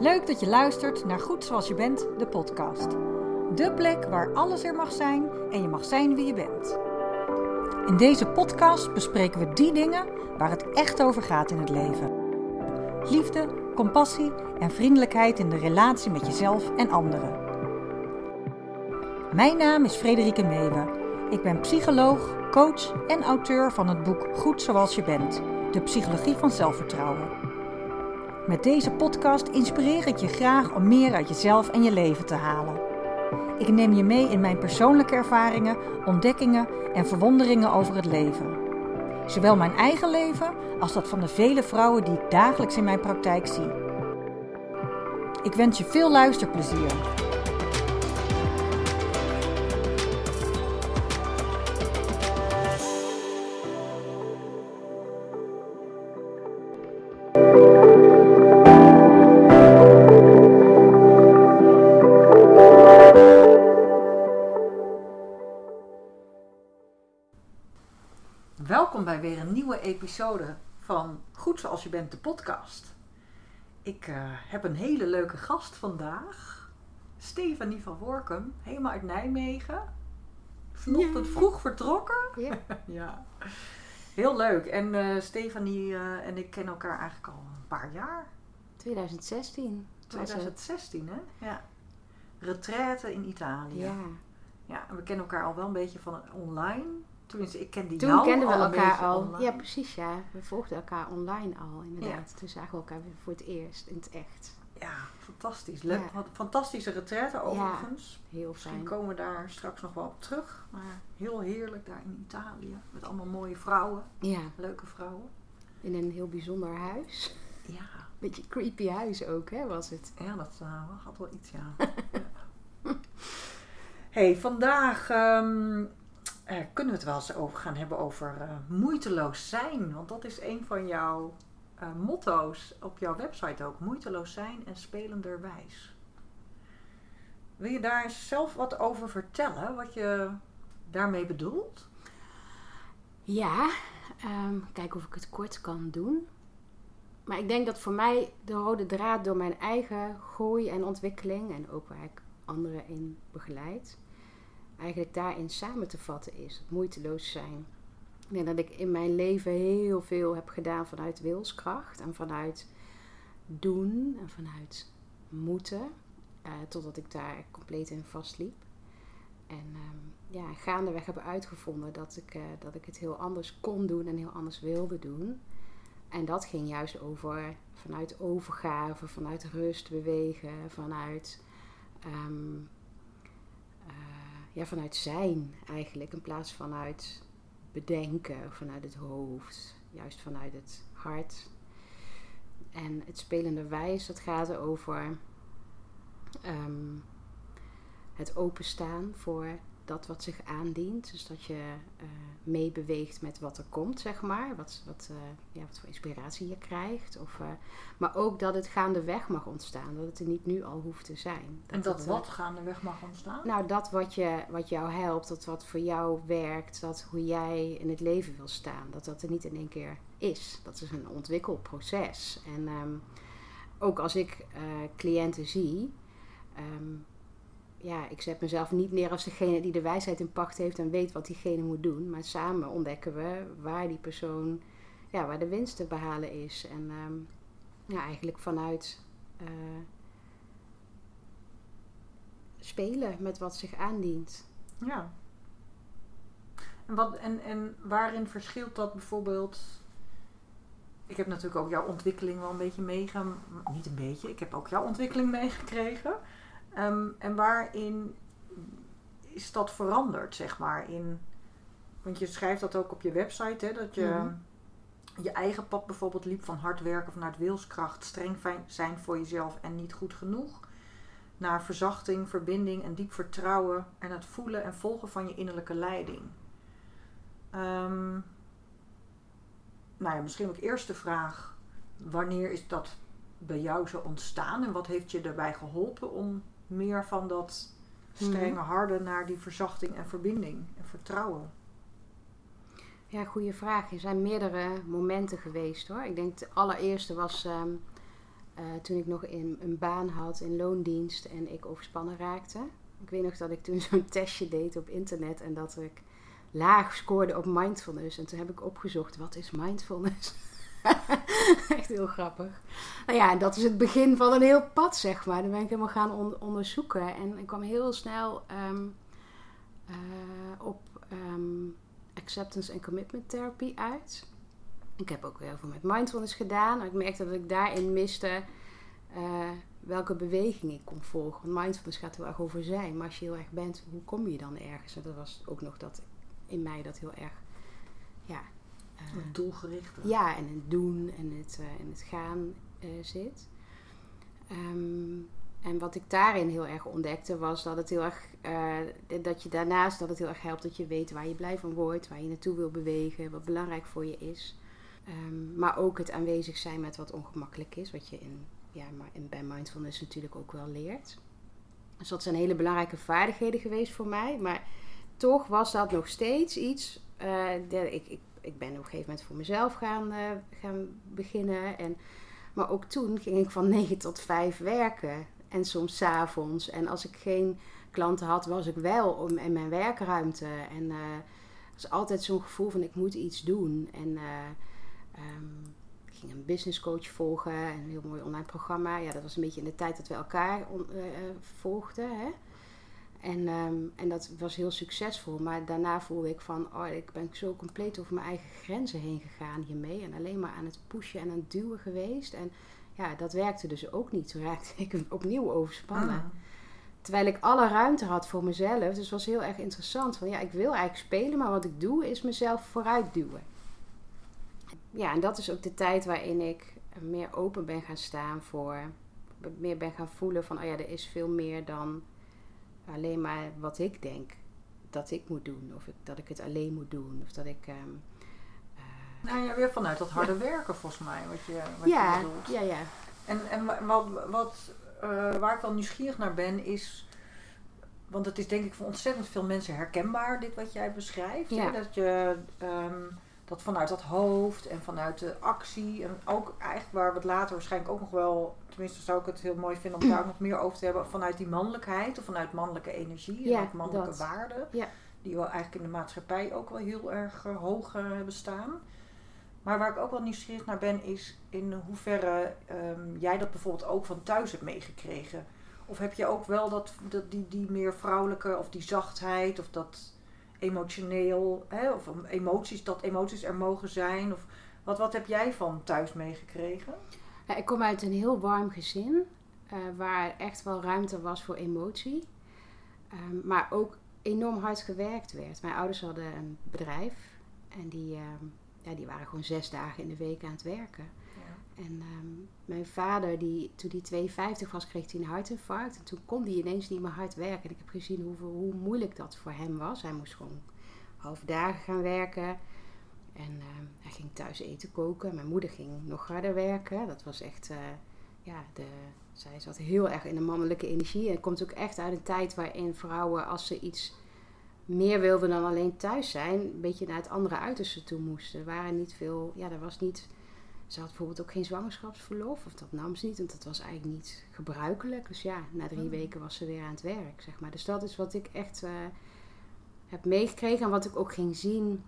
Leuk dat je luistert naar Goed Zoals Je Bent, de podcast. De plek waar alles er mag zijn en je mag zijn wie je bent. In deze podcast bespreken we die dingen waar het echt over gaat in het leven. Liefde, compassie en vriendelijkheid in de relatie met jezelf en anderen. Mijn naam is Frederike Meeuwen. Ik ben psycholoog, coach en auteur van het boek Goed Zoals Je Bent, de psychologie van zelfvertrouwen. Met deze podcast inspireer ik je graag om meer uit jezelf en je leven te halen. Ik neem je mee in mijn persoonlijke ervaringen, ontdekkingen en verwonderingen over het leven. Zowel mijn eigen leven als dat van de vele vrouwen die ik dagelijks in mijn praktijk zie. Ik wens je veel luisterplezier. Episode van Goed Zoals Je Bent, de podcast. Ik eh, heb een hele leuke gast vandaag. Stefanie van Workum, helemaal uit Nijmegen. Vanochtend Ja. vroeg vertrokken. Ja. Ja, heel leuk. En eh, Stefanie eh, en ik kennen elkaar eigenlijk al een paar jaar. 2016. was het. 2016, hè? Ja. Retraite in Italië. Ja. Ja, we kennen elkaar al wel een beetje van online. Tenminste, ik kende Toen jou kenden we al elkaar al. online. Ja, precies ja. We volgden elkaar online al inderdaad. Toen zagen we elkaar voor het eerst in het echt. Ja, fantastisch. Leuk. Ja. Fantastische retraite overigens. Heel Misschien fijn. komen we daar straks nog wel op terug. Maar heel heerlijk daar in Italië. Met allemaal mooie vrouwen. Ja, Leuke vrouwen. in een heel bijzonder huis. Ja, Beetje creepy huis ook, hè, was het. ja dat eh, had wel iets, ja. Ja. hey, vandaag ehm, eh, kunnen we het wel eens over gaan hebben over eh, moeiteloos zijn. Want dat is een van jouw eh, motto's op jouw website ook. Moeiteloos zijn en spelenderwijs. Wil je daar zelf wat over vertellen? Wat je daarmee bedoelt? Ja, ehm kijken of ik het kort kan doen. Maar ik denk dat voor mij de rode draad door mijn eigen groei en ontwikkeling en ook waar ik anderen in begeleid, eigenlijk daarin samen te vatten is. Het moeiteloos zijn. Denk dat ik in mijn leven heel veel heb gedaan vanuit wilskracht en vanuit doen en vanuit moeten. eh, totdat ik daar compleet in vastliep. En ehm, ja, gaandeweg hebben uitgevonden dat ik, eh, dat ik het heel anders kon doen en heel anders wilde doen. En dat ging juist over vanuit overgave, vanuit rust bewegen, vanuit, ehm, eh, ja, vanuit zijn eigenlijk. In plaats vanuit bedenken, vanuit het hoofd, juist vanuit het hart. En het spelende wijs, dat gaat over ehm, het openstaan voor dat wat zich aandient. Dus dat je eh, meebeweegt met wat er komt, zeg maar. Wat, wat, eh, ja, wat voor inspiratie je krijgt. Of, eh, maar ook dat het gaandeweg mag ontstaan. Dat het er niet nu al hoeft te zijn. En dat het, wat gaandeweg mag ontstaan? nou, dat wat, je, wat jou helpt, dat wat voor jou werkt, dat hoe jij in het leven wil staan, dat dat er niet in één keer is. Dat is een ontwikkelproces. En ehm, ook als ik cliënten zie, ehm, ja, ik zet mezelf niet neer als degene die de wijsheid in pacht heeft en weet wat diegene moet doen. Maar samen ontdekken we waar die persoon, ja, waar de winst te behalen is. En ehm, ja, eigenlijk vanuit eh, spelen met wat zich aandient. Ja. En, wat, en, en waarin verschilt dat bijvoorbeeld? Ik heb natuurlijk ook jouw ontwikkeling wel een beetje meegemaakt. Niet een beetje, ik heb ook jouw ontwikkeling meegekregen. Ehm, en waarin is dat veranderd, zeg maar? In, want je schrijft dat ook op je website, hè, dat je Mhm. je eigen pad bijvoorbeeld liep van hard werken vanuit wilskracht, streng zijn voor jezelf en niet goed genoeg. Naar verzachting, verbinding en diep vertrouwen en het voelen en volgen van je innerlijke leiding. Ehm, nou ja, misschien ook eerst de vraag: wanneer is dat bij jou zo ontstaan en wat heeft je erbij geholpen om meer van dat strenge harde naar die verzachting en verbinding en vertrouwen? Ja, goede vraag. Er zijn meerdere momenten geweest hoor. Ik denk het allereerste was ehm, eh, toen ik nog in, een baan had in loondienst en ik overspannen raakte. Ik weet nog dat ik toen zo'n testje deed op internet en dat ik laag scoorde op mindfulness. En toen heb ik opgezocht, wat is mindfulness? Echt heel grappig. Nou ja, dat is het begin van een heel pad, zeg maar. Dan ben ik helemaal gaan onderzoeken. En ik kwam heel snel ehm, eh, op ehm, acceptance en commitment therapy uit. Ik heb ook heel veel met mindfulness gedaan. Ik merkte dat ik daarin miste uh, welke beweging ik kon volgen. Want mindfulness gaat heel erg over zijn. Maar als je heel erg bent, hoe kom je dan ergens? En dat was ook nog dat in mij dat heel erg... Ja, uh, doelgericht. Ja, en het doen en het, uh, en het gaan zit. Um, en wat ik daarin heel erg ontdekte was dat het heel erg dat je daarnaast dat het heel erg helpt dat je weet waar je blij van wordt, waar je naartoe wil bewegen, wat belangrijk voor je is. Um, maar ook het aanwezig zijn met wat ongemakkelijk is, wat je in, ja, in, bij mindfulness natuurlijk ook wel leert. Dus dat zijn hele belangrijke vaardigheden geweest voor mij. Maar toch was dat nog steeds iets. Uh, de, ik, ik, ik ben op een gegeven moment voor mezelf gaan, uh, gaan beginnen. En, maar ook toen ging ik van 9 tot 5 werken. En soms s avonds. En als ik geen klanten had, was ik wel in mijn werkruimte. En uh, was altijd zo'n gevoel van ik moet iets doen. En Um, ik ging een business coach volgen, een heel mooi online programma. Ja, dat was een beetje in de tijd dat we elkaar volgden. Hè? En, um, en dat was heel succesvol. Maar daarna voelde ik van, oh, ik ben zo compleet over mijn eigen grenzen heen gegaan hiermee. En alleen maar aan het pushen en aan het duwen geweest. En ja, dat werkte dus ook niet. Toen raakte ik opnieuw overspannen. Ah. Terwijl ik alle ruimte had voor mezelf. Dus het was heel erg interessant. Van ja, ik wil eigenlijk spelen, maar wat ik doe is mezelf vooruit duwen ja, en dat is ook de tijd waarin ik meer open ben gaan staan voor, meer ben gaan voelen van, oh ja, er is veel meer dan alleen maar wat ik denk dat ik moet doen. Of ik, dat ik het alleen moet doen. Of dat ik... Um, nou ja, weer vanuit dat harde werken volgens mij, wat je, wat ja, je bedoelt. Ja, ja. En, en wat, wat uh, waar ik wel nieuwsgierig naar ben, is... Want het is denk ik voor ontzettend veel mensen herkenbaar, dit wat jij beschrijft. Ja. Dat je... Um, dat vanuit dat hoofd en vanuit de actie. En ook eigenlijk waar we het later waarschijnlijk ook nog wel, tenminste zou ik het heel mooi vinden om daar nog meer over te hebben, vanuit die mannelijkheid of vanuit mannelijke energie en mannelijke waarden. Die wel eigenlijk in de maatschappij ook wel heel erg uh, hoog hebben staan. Maar waar ik ook wel nieuwsgierig naar ben, is in hoeverre um, jij dat bijvoorbeeld ook van thuis hebt meegekregen. Of heb je ook wel dat, dat die, die meer vrouwelijke of die zachtheid of dat emotioneel, hè, of emoties, dat emoties er mogen zijn? Of wat, wat heb jij van thuis meegekregen? Ik kom uit een heel warm gezin, uh, waar echt wel ruimte was voor emotie. Um, maar ook enorm hard gewerkt werd. Mijn ouders hadden een bedrijf en die, um, ja, die waren gewoon zes dagen in de week aan het werken. En um, mijn vader, die, toen hij 52 was, kreeg hij een hartinfarct. En toen kon hij ineens niet meer hard werken. En ik heb gezien hoeveel, hoe moeilijk dat voor hem was. Hij moest gewoon half dagen gaan werken. En uh, hij ging thuis eten koken. Mijn moeder ging nog harder werken. Dat was echt, uh, ja, de, zij zat heel erg in de mannelijke energie. En het komt ook echt uit een tijd waarin vrouwen, als ze iets meer wilden dan alleen thuis zijn, een beetje naar het andere uiterste toe moesten. Er waren niet veel, ja, er was niet ze had bijvoorbeeld ook geen zwangerschapsverlof, of dat nam ze niet, want dat was eigenlijk niet gebruikelijk. Dus ja, na drie oh. weken was ze weer aan het werk, zeg maar. Dus dat is wat ik echt uh, heb meegekregen en wat ik ook ging zien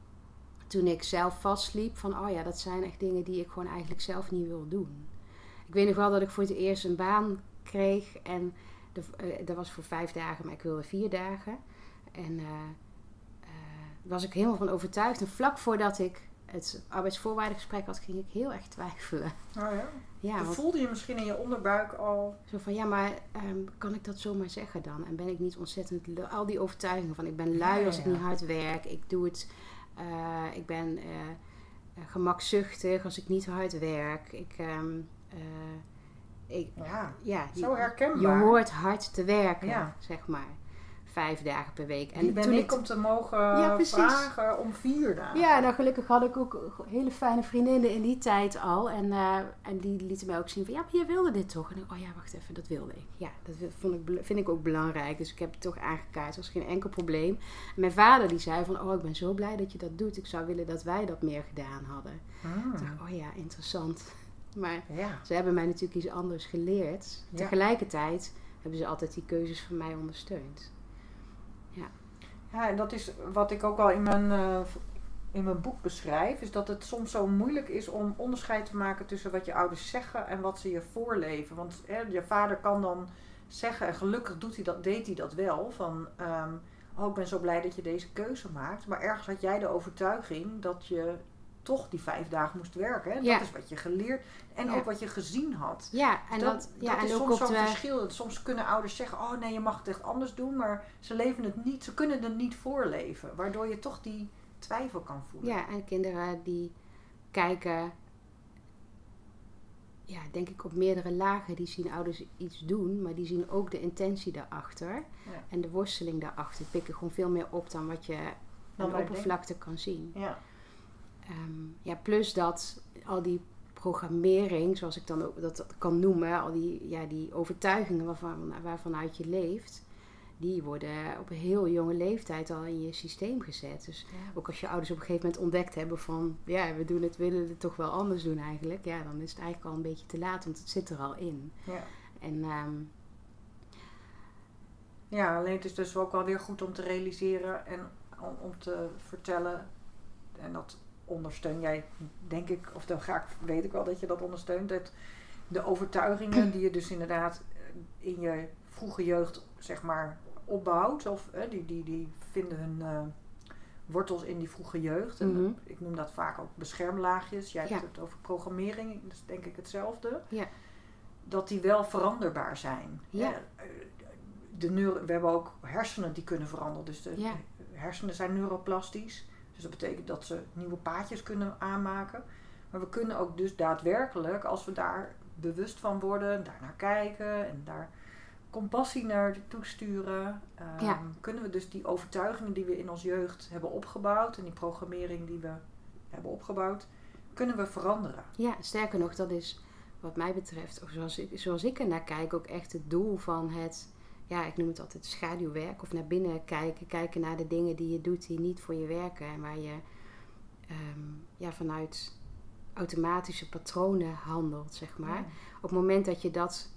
toen ik zelf vastliep. Van, oh ja, dat zijn echt dingen die ik gewoon eigenlijk zelf niet wil doen. Ik weet nog wel dat ik voor het eerst een baan kreeg en de, uh, dat was voor vijf dagen, maar ik wilde vier dagen. En uh, was ik helemaal van overtuigd. En vlak voordat ik het arbeidsvoorwaardengesprek had, ging ik heel erg twijfelen. Oh ja? ja voelde je misschien in je onderbuik al... Zo van, ja, maar um, kan ik dat zomaar zeggen dan? En ben ik niet ontzettend... Al die overtuigingen van, ik ben lui als ik niet hard werk. Ik doe het... Uh, ik ben uh, gemakzuchtig als ik niet hard werk. Ik... Um, ik ja, ja, zo herkenbaar. Je hoort hard te werken, zeg maar vijf dagen per week. En Die ben toen ik om te mogen ja, vragen om vier dagen. Ja, nou gelukkig had ik ook hele fijne vriendinnen in die tijd al. En, uh, en die lieten mij ook zien van, ja, maar je wilde dit toch? En ik, oh ja, wacht even, dat wilde ik. Ja, dat vond ik, vind ik ook belangrijk. Dus ik heb het toch aangekaart. Het was geen enkel probleem. En mijn vader die zei van, oh, ik ben zo blij dat je dat doet. Ik zou willen dat wij dat meer gedaan hadden. Ah. Ik dacht, oh ja, interessant. Maar Ja. ze hebben mij natuurlijk iets anders geleerd. Ja. Tegelijkertijd hebben ze altijd die keuzes van mij ondersteund. Ja, en dat is wat ik ook al in mijn, eh, in mijn boek beschrijf. Is dat het soms zo moeilijk is om onderscheid te maken tussen wat je ouders zeggen en wat ze je voorleven. Want hè, je vader kan dan zeggen, en gelukkig doet hij dat, deed hij dat wel. Van, ehm, oh ik ben zo blij dat je deze keuze maakt. Maar ergens had jij de overtuiging dat je toch die vijf dagen moest werken. Hè? Ja. Dat is wat je geleerd en Ja. ook wat je gezien had. Ja, en dat, dat, ja, dat is en soms zo'n de, verschil. Soms kunnen ouders zeggen, oh nee, je mag het echt anders doen. Maar ze leven het niet, ze kunnen het niet voorleven. Waardoor je toch die twijfel kan voelen. Ja, en kinderen die kijken, ja, denk ik op meerdere lagen. Die zien ouders iets doen, maar die zien ook de intentie daarachter. Ja. En de worsteling daarachter. Die pikken gewoon veel meer op dan wat je Dan aan wij oppervlakte kan zien. Ja. Ehm, ja, plus dat al die programmering, zoals ik dan ook dat, dat kan noemen, al die, ja, die overtuigingen waarvan, waarvanuit je leeft, die worden op een heel jonge leeftijd al in je systeem gezet. Dus ook als je ouders op een gegeven moment ontdekt hebben van, ja, we doen het, willen het toch wel anders doen eigenlijk, ja, dan is het eigenlijk al een beetje te laat, want het zit er al in. Ja. En ehm, ja, alleen het is dus ook wel weer goed om te realiseren en om, om te vertellen. En dat ondersteun jij, denk ik, of dan ga ik, weet ik wel dat je dat ondersteunt. Dat de overtuigingen die je dus inderdaad eh, in je vroege jeugd, zeg maar, opbouwt. Of eh, die, die, die vinden hun eh, wortels in die vroege jeugd. En Mhm. ik noem dat vaak ook beschermlaagjes. Jij Ja. hebt het over programmering, dat is denk ik hetzelfde. Ja. Dat die wel veranderbaar zijn. Ja. De neuro, we hebben ook hersenen die kunnen veranderen. Dus de hersenen zijn neuroplastisch. Dus dat betekent dat ze nieuwe paadjes kunnen aanmaken. Maar we kunnen ook dus daadwerkelijk, als we daar bewust van worden, daar naar kijken en daar compassie naar toesturen, ehm, Ja. kunnen we dus die overtuigingen die we in ons jeugd hebben opgebouwd en die programmering die we hebben opgebouwd, kunnen we veranderen. Ja, sterker nog, dat is wat mij betreft, of zoals ik, zoals ik er naar kijk, ook echt het doel van het, ja, ik noem het altijd schaduwwerk, of naar binnen kijken, kijken naar de dingen die je doet die niet voor je werken en waar je ehm, ja, vanuit automatische patronen handelt, zeg maar. Op het moment dat je dat,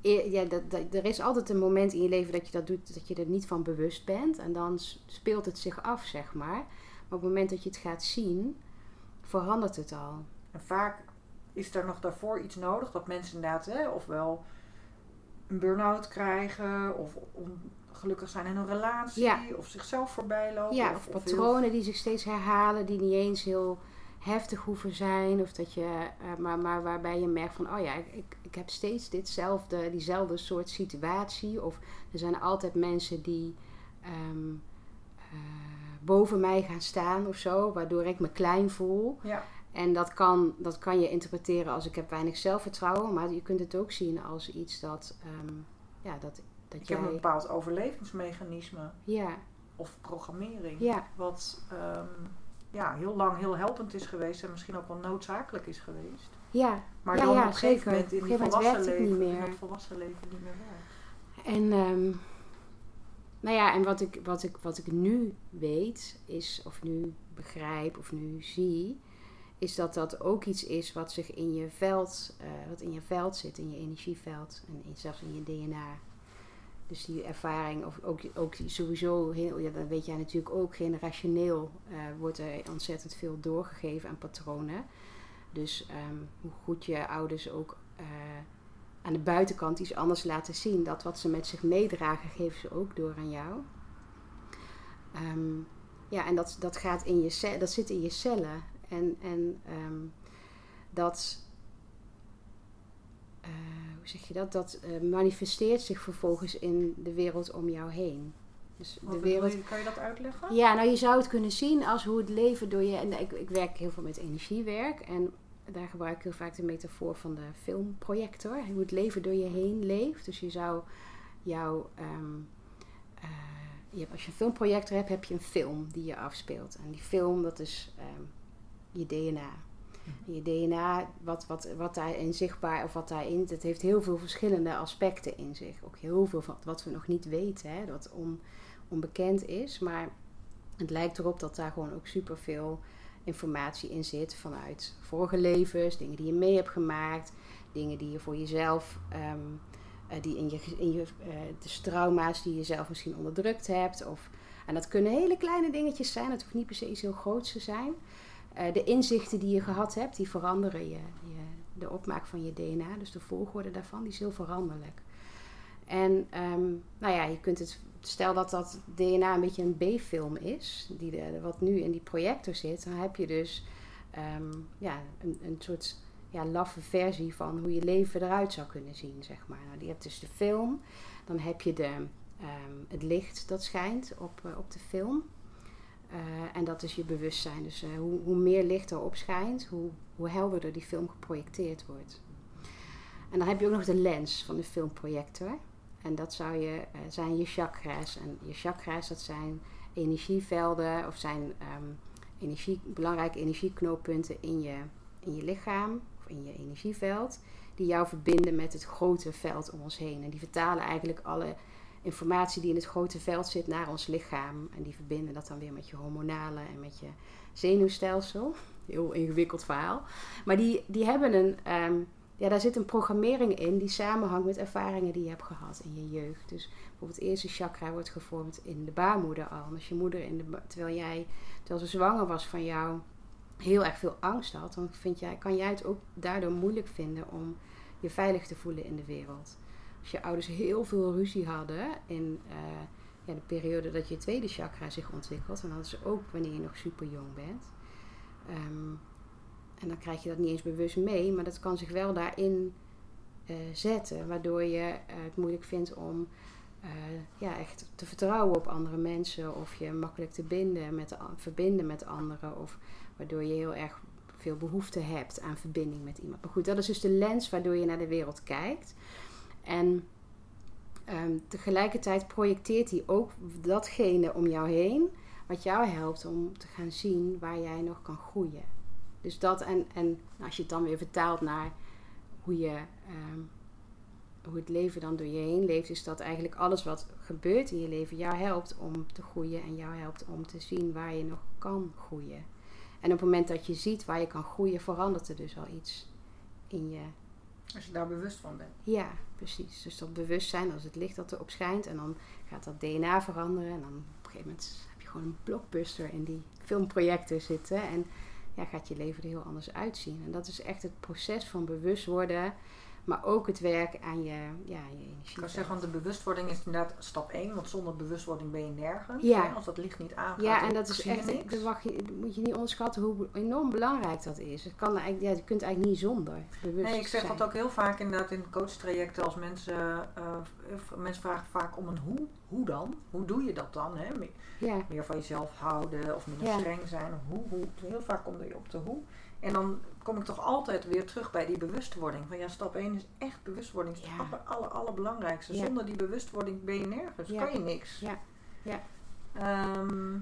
e- ja, dat, dat, er is altijd een moment in je leven dat je dat doet, dat je er niet van bewust bent en dan speelt het zich af, zeg maar. Maar op het moment dat je het gaat zien, verandert het al. En vaak is er nog daarvoor iets nodig dat mensen inderdaad, hè, ofwel een burn-out krijgen, of ongelukkig zijn in een relatie, Ja. of zichzelf voorbij lopen. Ja, of patronen die zich steeds herhalen, die niet eens heel heftig hoeven zijn. Of dat je, eh, maar, maar waarbij je merkt van, oh ja, ik, ik, ik heb steeds ditzelfde, diezelfde soort situatie. Of er zijn altijd mensen die ehm, eh, boven mij gaan staan of zo, waardoor ik me klein voel. Ja, En dat kan, dat kan je interpreteren als ik heb weinig zelfvertrouwen, maar je kunt het ook zien als iets dat, ehm, ja, dat, dat ik heb een jij... bepaald overlevingsmechanisme Ja, of programmering. ja, Wat ehm, ja, heel lang heel helpend is geweest en misschien ook wel noodzakelijk is geweest. ja. Maar Ja, dan ja, op een gegeven moment in die volwassen leven, niet in meer. het volwassen leven niet meer werkt. En, ehm, nou ja, en wat ik, wat, ik, wat ik nu weet, is, of nu begrijp, of nu zie, is dat dat ook iets is wat zich in je veld, eh, wat in je veld zit, in je energieveld en in, zelfs in je DNA. Dus die ervaring, of ook, ook sowieso, heel, ja, dat weet jij natuurlijk ook, generationeel eh, wordt er ontzettend veel doorgegeven aan patronen. Dus ehm, hoe goed je ouders ook eh, aan de buitenkant iets anders laten zien. Dat wat ze met zich meedragen, geven ze ook door aan jou. Ehm, ja, en dat, dat, gaat in je dat zit in je cellen. En, en ehm, dat, eh, hoe zeg je dat? Dat eh, manifesteert zich vervolgens in de wereld om jou heen. Dus Wat de wereld, je? Kan je dat uitleggen? ja, nou je zou het kunnen zien als hoe het leven door je. En ik, ik werk heel veel met energiewerk. En daar gebruik ik heel vaak de metafoor van de filmprojector. Hoe het leven door je heen leeft. Dus je zou jouw. ehm, eh, je hebt, als je een filmprojector hebt, heb je een film die je afspeelt. En die film, dat is ehm, je DNA. Je DNA, wat, wat, wat daarin zichtbaar of wat daarin, dat heeft heel veel verschillende aspecten in zich. Ook heel veel van wat we nog niet weten, hè, wat on, onbekend is. Maar het lijkt erop dat daar gewoon ook superveel informatie in zit vanuit vorige levens, dingen die je mee hebt gemaakt, dingen die je voor jezelf, eh, die in je, in je uh, dus trauma's die je zelf misschien onderdrukt hebt. Of, en dat kunnen hele kleine dingetjes zijn, het hoeft niet per se iets heel groots te zijn. Uh, de inzichten die je gehad hebt, die veranderen je, je, de opmaak van je DNA, dus de volgorde daarvan, die is heel veranderlijk. En um, nou ja, je kunt het stel dat dat DNA een beetje een B-film is, die wat nu in die projector zit, dan heb je dus um, ja, een, een soort ja, laffe versie van hoe je leven eruit zou kunnen zien, zeg maar. Nou, die hebt dus de film, dan heb je de, um, het licht dat schijnt op, uh, op de film. Uh, en dat is je bewustzijn. Dus uh, hoe, hoe, meer licht erop schijnt, hoe, hoe helderder die film geprojecteerd wordt. En dan heb je ook nog de lens van de filmprojector. En dat zou je, uh, zijn je chakra's. En je chakra's, dat zijn energievelden of zijn energie, belangrijke energieknooppunten in je, in je lichaam of in je energieveld. Die jou verbinden met het grote veld om ons heen. En die vertalen eigenlijk alle informatie die in het grote veld zit naar ons lichaam. En die verbinden dat dan weer met je hormonale en met je zenuwstelsel. Heel ingewikkeld verhaal. Maar die, die hebben een. Um, ja, daar zit een programmering in die samenhangt met ervaringen die je hebt gehad in je jeugd. Dus bijvoorbeeld het eerste chakra wordt gevormd in de baarmoeder al. Als je moeder, in de, terwijl, jij, terwijl ze zwanger was van jou, heel erg veel angst had, dan vind jij, kan jij het ook daardoor moeilijk vinden om je veilig te voelen in de wereld. Als je ouders heel veel ruzie hadden in uh, ja, de periode dat je tweede chakra zich ontwikkelt, dan hadden ze ook wanneer je nog super jong bent. Um, en dan krijg je dat niet eens bewust mee, maar dat kan zich wel daarin uh, zetten, waardoor je uh, het moeilijk vindt om ja, echt te vertrouwen op andere mensen of je makkelijk te binden met, verbinden met anderen, of waardoor je heel erg veel behoefte hebt aan verbinding met iemand. Maar goed, dat is dus de lens waardoor je naar de wereld kijkt. En um, tegelijkertijd projecteert hij ook datgene om jou heen, wat jou helpt om te gaan zien waar jij nog kan groeien. Dus dat en, en als je het dan weer vertaalt naar hoe je um, hoe het leven dan door je heen leeft, is dat eigenlijk alles wat gebeurt in je leven jou helpt om te groeien en jou helpt om te zien waar je nog kan groeien. En op het moment dat je ziet waar je kan groeien, verandert er dus al iets in je. Als je daar bewust van bent. Ja, precies. Dus dat bewustzijn, als het licht dat erop schijnt, en dan gaat dat DNA veranderen. En dan op een gegeven moment heb je gewoon een blockbuster in die filmprojecten zitten. En ja, gaat je leven er heel anders uitzien. En dat is echt het proces van bewust worden, maar ook het werk aan je, ja, je energie. Ik kan zeggen, want de bewustwording is inderdaad stap 1, want zonder bewustwording ben je nergens. Ja. Hè? Als dat licht niet aangaat, ja, en dat is echt, dat mag je, moet je niet onderschatten hoe enorm belangrijk dat is. Het kan eigenlijk, ja, je kunt eigenlijk niet zonder bewust Nee, ik zeg zijn. dat ook heel vaak inderdaad in coachtrajecten als mensen, uh, mensen vragen vaak om een hoe. Hoe dan? Hoe doe je dat dan? Hè? Meer, ja. meer van jezelf houden of minder Ja. streng zijn. Hoe, hoe. Heel vaak kom je op de hoe. En dan kom ik toch altijd weer terug bij die bewustwording. Van ja, stap 1 is echt bewustwording. Dat is het aller, aller, allerbelangrijkste. Ja. Zonder die bewustwording ben je nergens. Kan je niks. Ja. Ja. Ehm,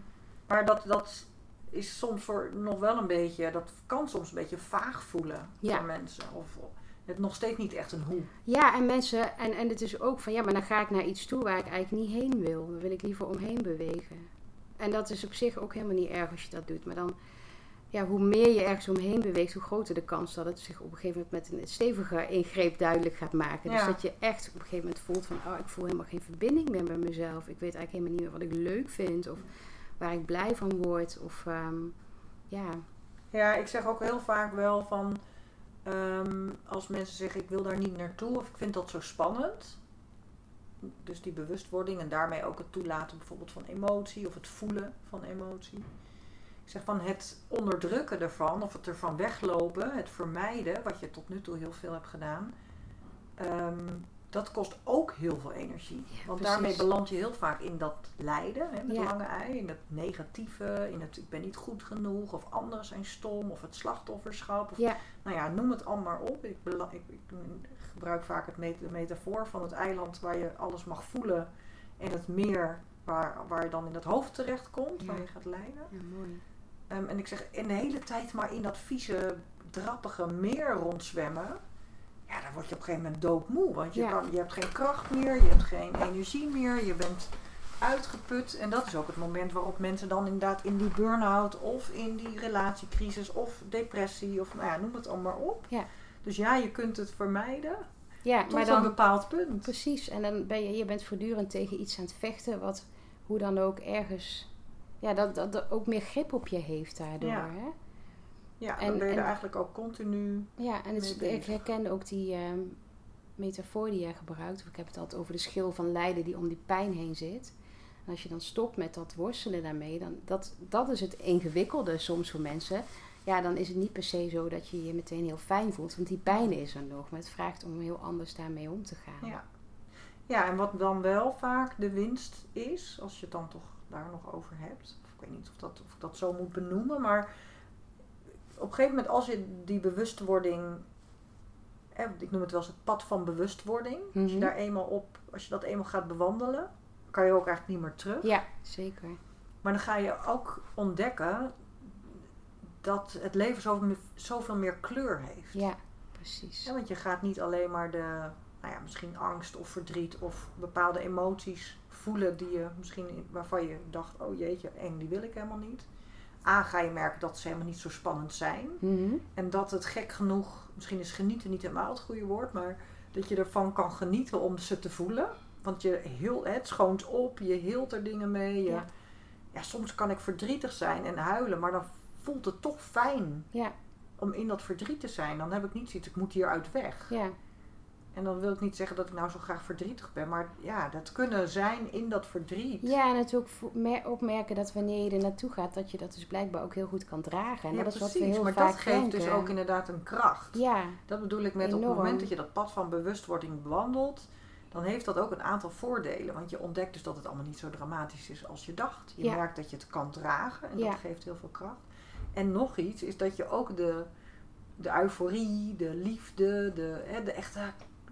maar dat, dat is soms voor nog wel een beetje, dat kan soms een beetje vaag voelen Ja. voor mensen. Of het nog steeds niet echt een hoe. Ja, en mensen, en, en het is ook van ja, maar dan ga ik naar iets toe waar ik eigenlijk niet heen wil. Dan wil ik liever omheen bewegen. En dat is op zich ook helemaal niet erg als je dat doet. Maar dan, ja, hoe meer je ergens omheen beweegt, hoe groter de kans dat het zich op een gegeven moment met een stevige ingreep duidelijk gaat maken. Dus dat je echt op een gegeven moment voelt van, oh, ik voel helemaal geen verbinding meer met mezelf. Ik weet eigenlijk helemaal niet meer wat ik leuk vind of waar ik blij van word. Of ehm, ja, Ja, ik zeg ook heel vaak wel van, ehm, als mensen zeggen ik wil daar niet naartoe of ik vind dat zo spannend. Dus die bewustwording en daarmee ook het toelaten bijvoorbeeld van emotie of het voelen van emotie. Ik zeg van het onderdrukken ervan of het ervan weglopen, het vermijden, wat je tot nu toe heel veel hebt gedaan, ehm, dat kost ook heel veel energie. Ja, Want precies. daarmee beland je heel vaak in dat lijden, hè, met Ja. lange ei, in het negatieve, in het ik ben niet goed genoeg of anderen zijn stom of het slachtofferschap. Of, ja, Nou ja, noem het allemaal maar op. Ik, ik, ik gebruik vaak het met- de metafoor van het eiland waar je alles mag voelen en het meer waar, waar je dan in het hoofd terechtkomt, waar je gaat lijden. ja mooi. Ehm, en ik zeg, in de hele tijd maar in dat vieze, drappige meer rondzwemmen. Ja, dan word je op een gegeven moment doodmoe. Want je, Ja. kan, je hebt geen kracht meer, je hebt geen energie meer. Je bent uitgeput. En dat is ook het moment waarop mensen dan inderdaad in die burn-out of in die relatiecrisis of depressie of nou ja, noem het allemaal op. Ja. Dus ja, je kunt het vermijden Ja, tot maar een dan bepaald punt. precies. En dan ben je, je bent voortdurend tegen iets aan het vechten, wat hoe dan ook ergens, ja, dat, dat, ook meer grip op je heeft daardoor. Ja. Hè? Ja, En- dan ben je er en- eigenlijk ook continu. Ja, en het ik herkende ook die ehm, metafoor die jij gebruikt. Ik heb het altijd over de schil van lijden die om die pijn heen zit. En als je dan stopt met dat worstelen daarmee, dan dat, dat is het ingewikkelde soms voor mensen. Ja, dan is het niet per se zo dat je je meteen heel fijn voelt, want die pijn is er nog. Maar het vraagt om heel anders daarmee om te gaan. Ja. ja, en wat dan wel vaak de winst is, als je het dan toch daar nog over hebt. Of ik weet niet of, dat, of ik dat zo moet benoemen, maar op een gegeven moment als je die bewustwording, hè, ik noem het wel eens het pad van bewustwording. Als je Mhm. daar eenmaal op, als je dat eenmaal gaat bewandelen, kan je ook eigenlijk niet meer terug. Ja, zeker. Maar dan ga je ook ontdekken dat het leven zoveel, zoveel meer kleur heeft. Ja, precies. Ja, want je gaat niet alleen maar de, nou ja, misschien angst of verdriet of bepaalde emoties voelen die je misschien, waarvan je dacht, oh jeetje, en die wil ik helemaal niet. A, ga je merken dat ze helemaal niet zo spannend zijn. Mhm. En dat het gek genoeg, misschien is genieten niet helemaal het goede woord, maar dat je ervan kan genieten om ze te voelen. Want je heel, het schoont op, je hield er dingen mee. Je, Ja. ja, soms kan ik verdrietig zijn en huilen, maar dan voelt het toch fijn Ja, om in dat verdriet te zijn. Dan heb ik niet zoiets, ik moet hieruit weg. ja, En dan wil ik niet zeggen dat ik nou zo graag verdrietig ben, maar ja, dat kunnen zijn in dat verdriet. ja, en het ook dat wanneer je er naartoe gaat, dat je dat dus blijkbaar ook heel goed kan dragen. En Ja, dat is wat we precies. heel maar vaak dat geeft denken. dus ook inderdaad een kracht. Ja, Dat bedoel ik met op het moment dat je dat pad van bewustwording bewandelt, dan heeft dat ook een aantal voordelen. Want je ontdekt dus dat het allemaal niet zo dramatisch is als je dacht. Je Ja. merkt dat je het kan dragen en Ja. dat geeft heel veel kracht. En nog iets is dat je ook de, de euforie, de liefde, de, hè, de echte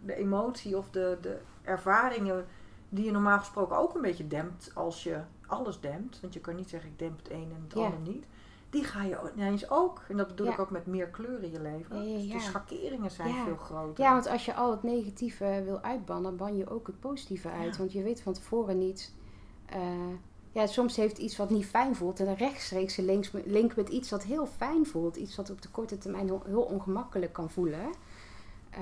de emotie of de, de ervaringen die je normaal gesproken ook een beetje dempt als je alles dempt. Want je kan niet zeggen ik demp het een en het Ja. ander niet. Die ga je ineens ook. En dat bedoel Ja. ik ook met meer kleur in je leven. Ja, Dus de schakeringen zijn veel groter. Ja, want als je al het negatieve wil uitbannen, ban je ook het positieve uit. Want je weet van tevoren niet. eh, ja, soms heeft iets wat niet fijn voelt en een rechtstreekse links, link met iets wat heel fijn voelt. Iets wat op de korte termijn heel, heel ongemakkelijk kan voelen. Eh,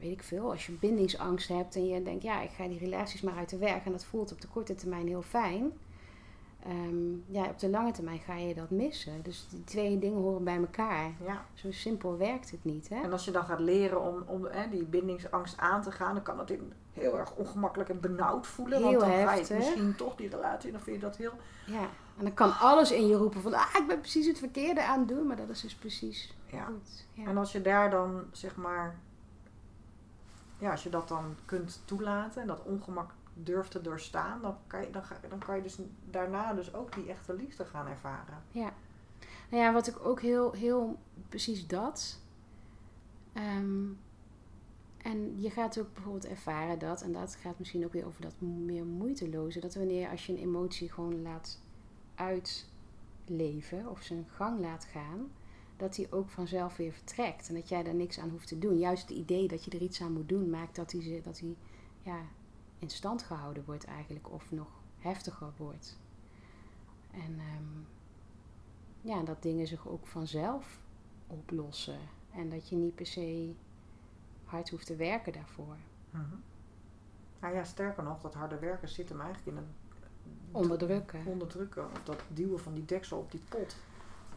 weet ik veel, als je bindingsangst hebt en je denkt, ja, ik ga die relaties maar uit de weg en dat voelt op de korte termijn heel fijn. Ehm, ja, op de lange termijn ga je dat missen. Dus die twee dingen horen bij elkaar. Ja. Zo simpel werkt het niet, hè? En als je dan gaat leren om, om hè, die bindingsangst aan te gaan, dan kan het in- heel erg ongemakkelijk en benauwd voelen. Heel want dan ga je misschien toch die relatie en dan vind je dat heel. Ja, en dan kan alles in je roepen van, ah, ik ben precies het verkeerde aan het doen, maar dat is dus precies Ja. goed. Ja. En als je daar dan zeg maar. Ja, als je dat dan kunt toelaten en dat ongemak durft te doorstaan, dan kan je, dan dan kan je dus daarna dus ook die echte liefde gaan ervaren. ja. Nou ja, wat ik ook heel, heel, precies dat. Ehm, en je gaat ook bijvoorbeeld ervaren dat, en dat gaat misschien ook weer over dat meer moeiteloze, dat wanneer als je een emotie gewoon laat uitleven of zijn gang laat gaan, dat die ook vanzelf weer vertrekt. En dat jij daar niks aan hoeft te doen. Juist het idee dat je er iets aan moet doen, maakt dat ze- dat die ja, in stand gehouden wordt eigenlijk, of nog heftiger wordt. En ehm, ja, dat dingen zich ook vanzelf oplossen. En dat je niet per se hard hoeft te werken daarvoor. Mhm. Nou ja, sterker nog, dat harde werken zit hem eigenlijk in een Onderdrukken. onderdrukken of dat duwen van die deksel op die pot.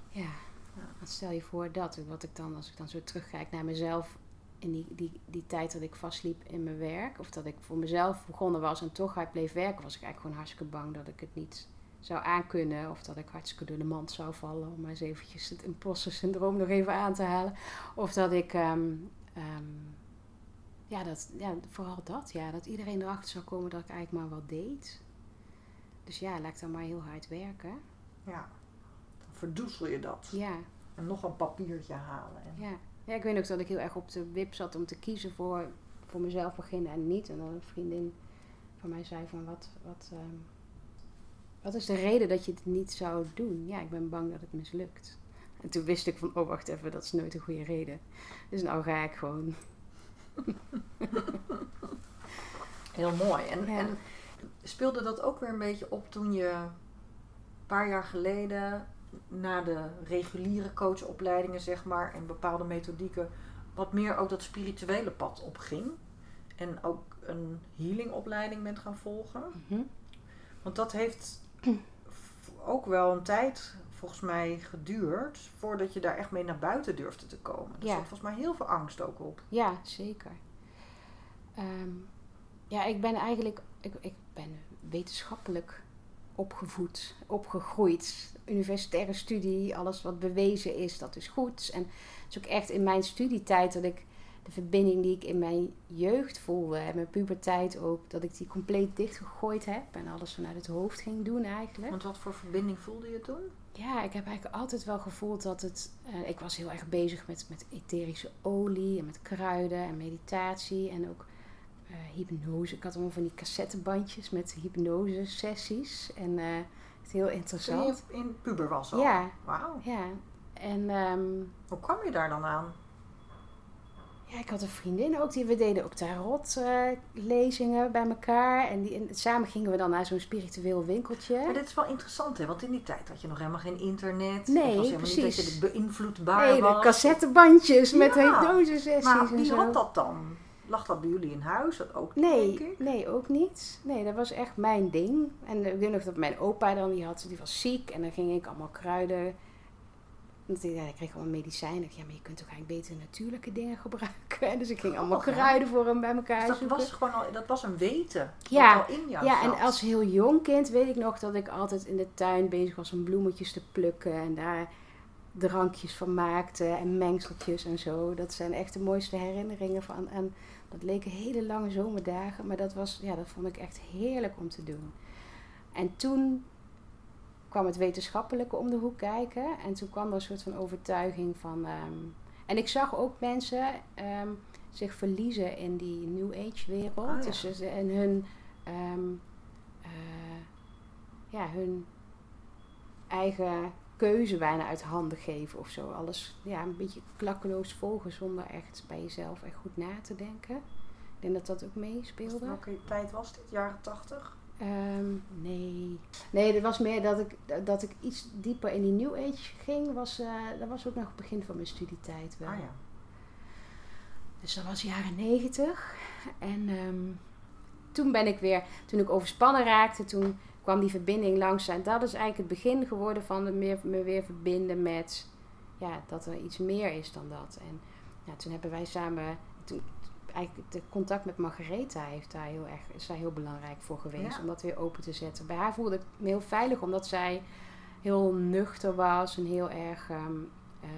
Ja, want stel je voor dat, wat ik dan, als ik dan zo terugkijk naar mezelf in die, die, die tijd dat ik vastliep in mijn werk, of dat ik voor mezelf begonnen was en toch hard bleef werken, was ik eigenlijk gewoon hartstikke bang dat ik het niet zou aankunnen, of dat ik hartstikke door de mand zou vallen, om maar eens eventjes het imposter syndroom nog even aan te halen. Of dat ik, ehm, ehm, ja, dat, ja, vooral dat, ja, dat iedereen erachter zou komen dat ik eigenlijk maar wat deed. Dus ja, laat ik dan maar heel hard werken. Ja, verdoezel je dat. Ja. En nog een papiertje halen. En, Ja. ja, ik weet ook dat ik heel erg op de wip zat om te kiezen voor, voor mezelf beginnen en niet. En dan een vriendin van mij zei van wat, wat, ehm, wat is de reden dat je het niet zou doen? Ja, ik ben bang dat het mislukt. En toen wist ik van, oh wacht even, dat is nooit een goede reden. Dus nou ga ik gewoon. Heel mooi. En, Ja. en speelde dat ook weer een beetje op toen je een paar jaar geleden na de reguliere coachopleidingen, zeg maar, en bepaalde methodieken, wat meer ook dat spirituele pad opging. En ook een healingopleiding bent gaan volgen. Mhm. Want dat heeft ook wel een tijd, volgens mij, geduurd voordat je daar echt mee naar buiten durfde te komen. Er Ja. zat volgens mij heel veel angst ook op. Ja, zeker. Ehm, ja, ik ben eigenlijk, ik, ik ben wetenschappelijk opgevoed, opgegroeid. Universitaire studie, alles wat bewezen is, dat is goed. En het is ook echt in mijn studietijd dat ik de verbinding die ik in mijn jeugd voelde, en mijn puberteit ook, dat ik die compleet dichtgegooid heb en alles vanuit het hoofd ging doen eigenlijk. Want wat voor verbinding voelde je toen? Ja, ik heb eigenlijk altijd wel gevoeld dat het. eh, ik was heel erg bezig met, met etherische olie en met kruiden en meditatie en ook eh, hypnose. Ik had allemaal van die cassettebandjes met hypnose sessies. En eh, het is heel Toen interessant. je in puber was al? Ja, Wauw. ja. En ehm, Hoe kwam je daar dan aan? ja, ik had een vriendin ook. Die, we deden ook tarot eh, lezingen bij elkaar. En, die, en samen gingen we dan naar zo'n spiritueel winkeltje. Maar dit is wel interessant, hè? Want in die tijd had je nog helemaal geen internet. Nee, het was helemaal niet dat precies. je beïnvloedbaar Nee, de was. cassettebandjes met Ja, hypnose sessies Maar en wie zo. had dat dan? Lag dat bij jullie in huis? Dat ook niet, denk Nee, ik? nee, ook niet. Nee, dat was echt mijn ding. En ik weet nog dat mijn opa dan, die, had, die was ziek. En dan ging ik allemaal kruiden. Want ja, ik kreeg allemaal medicijnen. Ik dacht, ja, maar je kunt toch eigenlijk beter natuurlijke dingen gebruiken. Dus ik ging allemaal hè? kruiden voor hem bij elkaar Dus dat zoeken. was gewoon al, dat was een weten. Ja, al in jou Ja, zat. en als heel jong kind weet ik nog dat ik altijd in de tuin bezig was om bloemetjes te plukken. En daar drankjes van maakte en mengseltjes en zo. Dat zijn echt de mooiste herinneringen van. En dat leken hele lange zomerdagen. Maar dat, was, ja, dat vond ik echt heerlijk om te doen. En toen kwam het wetenschappelijke om de hoek kijken. En toen kwam er een soort van overtuiging van... ehm, en ik zag ook mensen ehm, zich verliezen in die New Age wereld. Ah, ja. Dus ze- en hun... ehm, eh, ja, hun eigen keuze bijna uit handen geven of zo. Alles ja, een beetje klakkeloos volgen zonder echt bij jezelf echt goed na te denken. Ik denk dat dat ook meespeelde. Welke tijd was dit? Jaren tachtig? Ehm, nee. Nee, dat was meer dat ik, dat ik iets dieper in die New Age ging. Was, eh, dat was ook nog het begin van mijn studietijd wel. Ah ja. Dus dat was jaren negentig. En ehm, toen ben ik weer, toen ik overspannen raakte, toen kwam die verbinding langzaam. Dat is eigenlijk het begin geworden van de meer, me weer verbinden met ja, dat er iets meer is dan dat. En ja, toen hebben wij samen, toen, eigenlijk de contact met Margaretha heeft daar heel erg, is daar heel belangrijk voor geweest. Ja. Om dat weer open te zetten. Bij haar voelde ik me heel veilig, omdat zij heel nuchter was en heel erg. ehm, eh,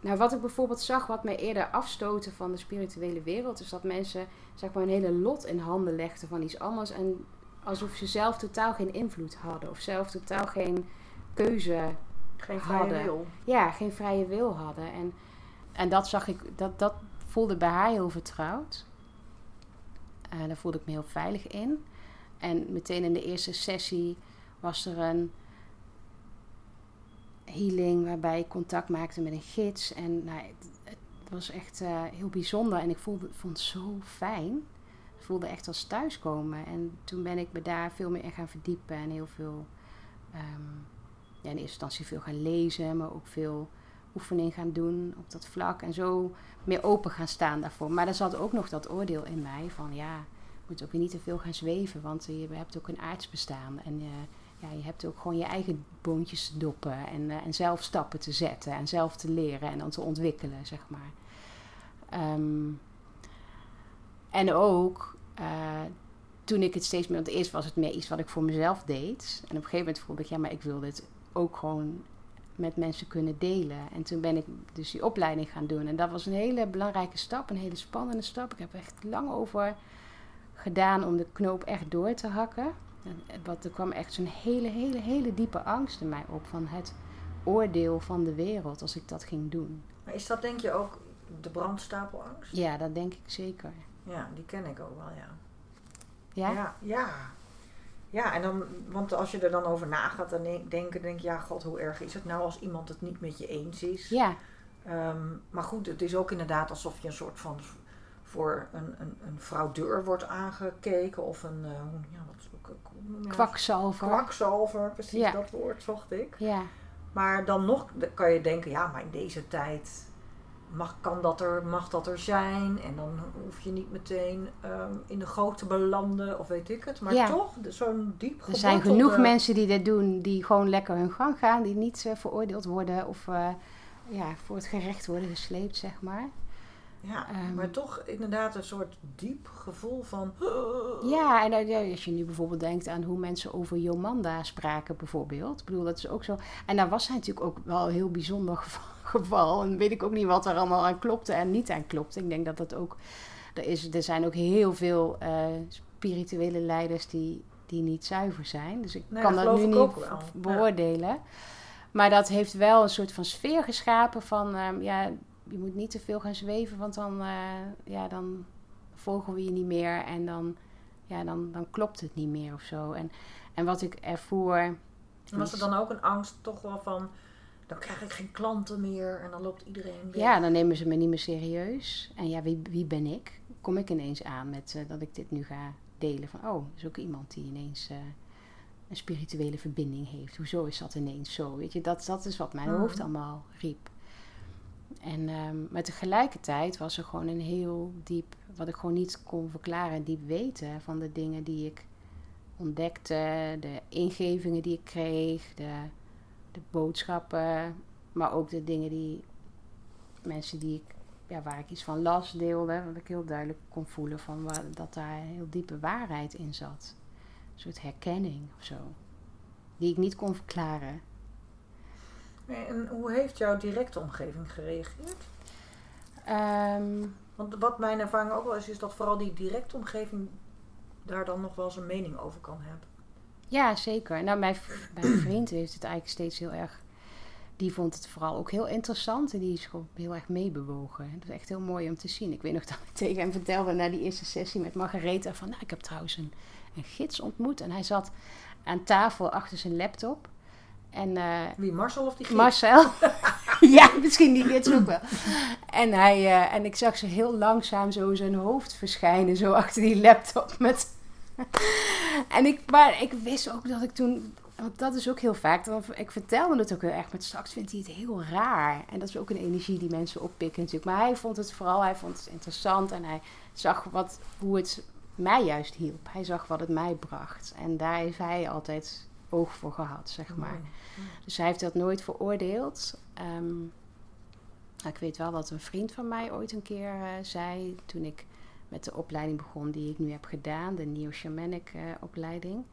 nou, wat ik bijvoorbeeld zag, wat mij eerder afstoten van de spirituele wereld, is dat mensen zeg maar een hele lot in handen legden van iets anders. En alsof ze zelf totaal geen invloed hadden. Of zelf totaal geen keuze, Geen vrije Hadden. wil. ja, geen vrije wil hadden. En, en dat zag ik, dat, dat voelde bij haar heel vertrouwd. En daar voelde ik me heel veilig in. En meteen in de eerste sessie was er een healing waarbij ik contact maakte met een gids. En nou, het, was echt eh, heel bijzonder en ik voelde, vond het zo fijn. Ik voelde echt als thuiskomen. En toen ben ik me daar veel meer in gaan verdiepen en heel veel, ehm, ja, in eerste instantie veel gaan lezen, maar ook veel oefening gaan doen op dat vlak. En zo meer open gaan staan daarvoor. Maar er zat ook nog dat oordeel in mij van ja, je moet ook weer niet te veel gaan zweven, want je hebt ook een aards bestaan. En eh, ja, je hebt ook gewoon je eigen boontjes te doppen en, eh, en zelf stappen te zetten en zelf te leren en dan te ontwikkelen, zeg maar. Ehm, en ook eh, toen ik het steeds meer, want eerst was het meer iets wat ik voor mezelf deed. En op een gegeven moment voelde ik, ja, maar ik wil dit ook gewoon met mensen kunnen delen. En toen ben ik dus die opleiding gaan doen. En dat was een hele belangrijke stap, een hele spannende stap. Ik heb echt lang over gedaan om de knoop echt door te hakken. Wat, er kwam echt zo'n hele, hele, hele diepe angst in mij op van het oordeel van de wereld als ik dat ging doen. Maar is dat denk je ook de brandstapelangst? Ja, dat denk ik zeker. Ja, die ken ik ook wel, ja. Ja? Ja, ja. Ja, en dan, want als je er dan over na gaat dan denk- denken, denk je, ja, god, hoe erg is het nou als iemand het niet met je eens is? Ja, Ehm, maar goed, het is ook inderdaad alsof je een soort van voor een, een, een fraudeur wordt aangekeken of een uh, ja, wat, kwakzalver. Kwakzalver, precies dat woord zocht ik. Ja. Maar dan nog kan je denken, ja, maar in deze tijd mag, kan dat er, mag dat er zijn. En dan hoef je niet meteen ehm, in de goot te belanden of weet ik het. Maar toch, zo'n diep Er zijn genoeg mensen die dit doen, die gewoon lekker hun gang gaan. Die niet uh, veroordeeld worden of uh, ja, voor het gerecht worden gesleept, zeg maar. Ja, um, maar toch inderdaad een soort diep gevoel van... Ja, en uh, als je nu bijvoorbeeld denkt aan hoe mensen over Jomanda spraken bijvoorbeeld. Ik bedoel, dat is ook zo... En daar was hij natuurlijk ook wel een heel bijzonder geval. En weet ik ook niet wat er allemaal aan klopte en niet aan klopte. Ik denk dat dat ook. Er, is, er zijn ook heel veel uh, spirituele leiders die, die niet zuiver zijn. Dus ik kan dat, nu niet beoordelen. Maar dat heeft wel een soort van sfeer geschapen van um, ja, je moet niet te veel gaan zweven, want dan, uh, ja, dan volgen we je niet meer en dan, ja, dan, dan klopt het niet meer of zo. En, en wat ik ervoor. Was er dan ook een angst toch wel van dan krijg ik geen klanten meer en dan loopt iedereen. Ja, dan nemen ze me niet meer serieus. En ja, wie, wie ben ik? Kom ik ineens aan met uh, dat ik dit nu ga delen van, oh, is ook iemand die ineens uh, een spirituele verbinding heeft. Hoezo is dat ineens zo? Weet je, dat, dat is wat mijn mm. hoofd allemaal riep. En um, maar tegelijkertijd was er gewoon een heel diep, wat ik gewoon niet kon verklaren, diep weten van de dingen die ik ontdekte, de ingevingen die ik kreeg, de de boodschappen, maar ook de dingen die mensen die ik, ja, waar ik iets van las deelde, wat ik heel duidelijk kon voelen van waar, dat daar een heel diepe waarheid in zat. Een soort herkenning of zo, die ik niet kon verklaren. En hoe heeft jouw directe omgeving gereageerd? Ehm, Want wat mijn ervaring ook wel is, is dat vooral die directe omgeving daar dan nog wel eens een mening over kan hebben. Ja, zeker. Nou, mijn, mijn vriend heeft het eigenlijk steeds heel erg. Die vond het vooral ook heel interessant en die is gewoon heel erg meebewogen. Het is echt heel mooi om te zien. Ik weet nog dat ik tegen hem vertelde na die eerste sessie met Margaretha van, nou, ik heb trouwens een, een gids ontmoet en hij zat aan tafel achter zijn laptop. En, uh, Wie, Marcel of die? Marcel. ja, misschien die gids ook wel. En, hij, uh, en ik zag ze heel langzaam zo zijn hoofd verschijnen, zo achter die laptop met en ik, maar ik wist ook dat ik toen, want dat is ook heel vaak, ik vertelde het ook heel erg, maar straks vindt hij het heel raar. En dat is ook een energie die mensen oppikken natuurlijk. Maar hij vond het vooral, hij vond het interessant en hij zag wat, hoe het mij juist hielp. Hij zag wat het mij bracht. En daar heeft hij altijd oog voor gehad, zeg maar. Dus hij heeft dat nooit veroordeeld. Um, ik weet wel dat een vriend van mij ooit een keer uh, zei, toen ik met de opleiding begon die ik nu heb gedaan, de Neo-Shamanic uh, opleiding.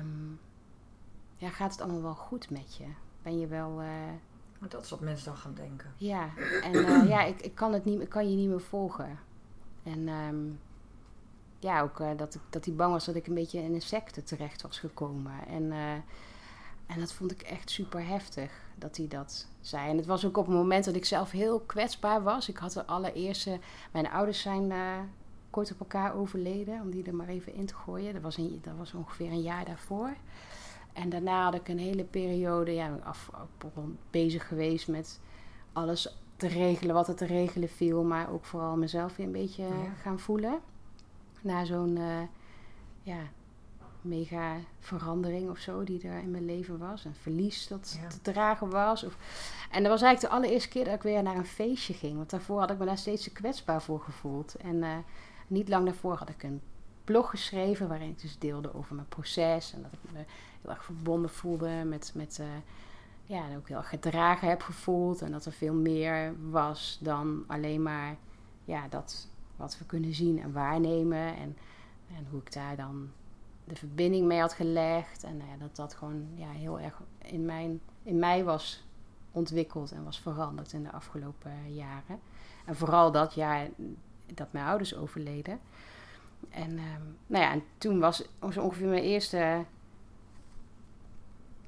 Um, ja, gaat het allemaal wel goed met je? Ben je wel... Uh, dat is wat mensen dan gaan denken. Ja, en ja, ik, ik, kan het niet, ik kan je niet meer volgen. En um, ja, ook dat, ik, dat hij bang was dat ik een beetje in een secte terecht was gekomen. En, en dat vond ik echt super heftig dat hij dat zei. En het was ook op het moment dat ik zelf heel kwetsbaar was. Ik had de allereerste. Mijn ouders zijn uh, kort op elkaar overleden, om die er maar even in te gooien. Dat was, een, dat was ongeveer een jaar daarvoor. En daarna had ik een hele periode ja, af, bezig geweest met alles te regelen wat er te regelen viel, maar ook vooral mezelf weer een beetje gaan voelen. Na zo'n uh, ja, mega verandering of zo die er in mijn leven was. Een verlies dat te dragen was. Of, en dat was eigenlijk de allereerste keer dat ik weer naar een feestje ging. Want daarvoor had ik me daar steeds te kwetsbaar voor gevoeld. En uh, niet lang daarvoor had ik een blog geschreven waarin ik dus deelde over mijn proces. En dat ik me heel erg verbonden voelde met... met uh, ja, en ook heel erg gedragen heb gevoeld. En dat er veel meer was dan alleen maar ja, dat wat we kunnen zien en waarnemen. En, en hoe ik daar dan de verbinding mee had gelegd. En ja, dat dat gewoon ja, heel erg in, mijn, in mij was ontwikkeld en was veranderd in de afgelopen jaren. En vooral dat jaar dat mijn ouders overleden. En, ehm, nou ja, en toen was ongeveer mijn eerste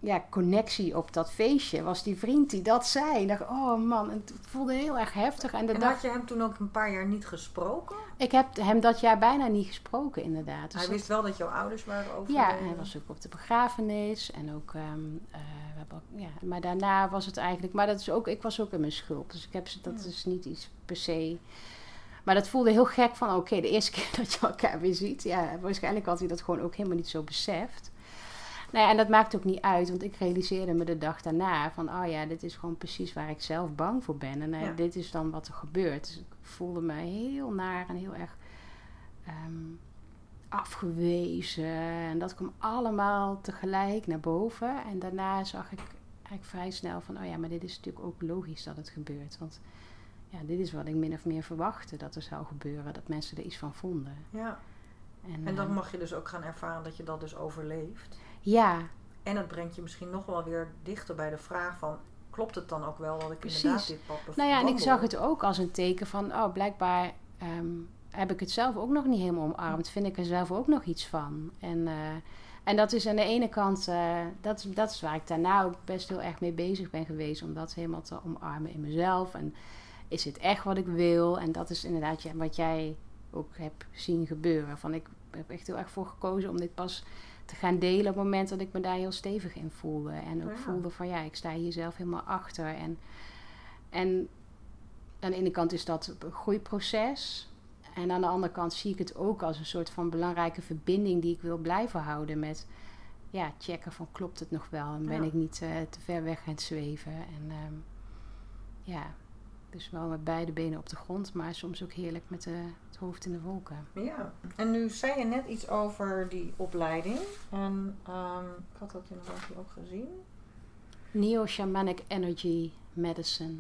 ja, connectie op dat feestje was die vriend die dat zei. Ik dacht, oh man, het voelde heel erg heftig. En, en had je hem toen ook een paar jaar niet gesproken? Ik heb hem dat jaar bijna niet gesproken, inderdaad. Dus hij wist wel dat jouw ouders waren overleden? Ja, hij was ook op de begrafenis. En ook, um, uh, we hebben ook, ja, maar daarna was het eigenlijk... Maar dat is ook, ik was ook in mijn schuld. Dus ik heb, dat is niet iets per se... Maar dat voelde heel gek van, oké, de eerste keer dat je elkaar weer ziet. Ja, waarschijnlijk had hij dat gewoon ook helemaal niet zo beseft. Nou ja, en dat maakt ook niet uit, want ik realiseerde me de dag daarna van, oh ja, dit is gewoon precies waar ik zelf bang voor ben. En uh, dit is dan wat er gebeurt. Dus ik voelde me heel naar en heel erg um, afgewezen. En dat kwam allemaal tegelijk naar boven. En daarna zag ik eigenlijk vrij snel van, oh ja, maar dit is natuurlijk ook logisch dat het gebeurt. Want ja, dit is wat ik min of meer verwachtte dat er zou gebeuren, dat mensen er iets van vonden. Ja. En, en dan uh, mag je dus ook gaan ervaren dat je dat dus overleeft. Ja. En het brengt je misschien nog wel weer dichter bij de vraag van... klopt het dan ook wel dat ik Precies. inderdaad dit pad Nou ja, en ik zag het ook als een teken van... oh, blijkbaar um, heb ik het zelf ook nog niet helemaal omarmd. Vind ik er zelf ook nog iets van. En, uh, en dat is aan de ene kant... Uh, dat, dat is waar ik daarna ook best heel erg mee bezig ben geweest... om dat helemaal te omarmen in mezelf. En is het echt wat ik wil? En dat is inderdaad wat jij ook hebt zien gebeuren. Van ik heb echt heel erg voor gekozen om dit pas te gaan delen op het moment dat ik me daar heel stevig in voelde. En ook voelde van ja, ik sta hier zelf helemaal achter. En, en aan de ene kant is dat een groeiproces. En aan de andere kant zie ik het ook als een soort van belangrijke verbinding die ik wil blijven houden met ja, checken van klopt het nog wel en ben ik niet uh, te ver weg aan het zweven. En um, ja, dus wel met beide benen op de grond, maar soms ook heerlijk met de, het hoofd in de wolken. Ja, en nu zei je net iets over die opleiding. En um, ik had dat inderdaad ook gezien. Neo-Shamanic Energy Medicine.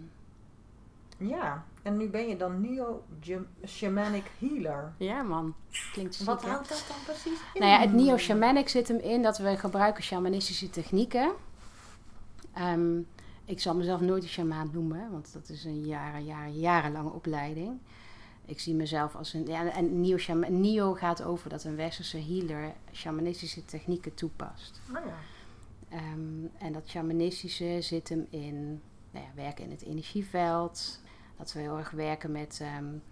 Ja, en nu ben je dan Neo-Shamanic Healer. Ja man, klinkt ziek, Wat houdt dat dan precies in? Nou ja, het Neo-Shamanic zit hem in dat we gebruiken shamanistische technieken. Um, ik zal mezelf nooit een shamaan noemen, want dat is een jaren, jaren, jarenlange opleiding. Ik zie mezelf als een. Ja, en Neo, Neo gaat over dat een westerse healer shamanistische technieken toepast. Oh ja. Um, en dat shamanistische zit hem in nou ja, werken in het energieveld. Dat we heel erg werken met. Um,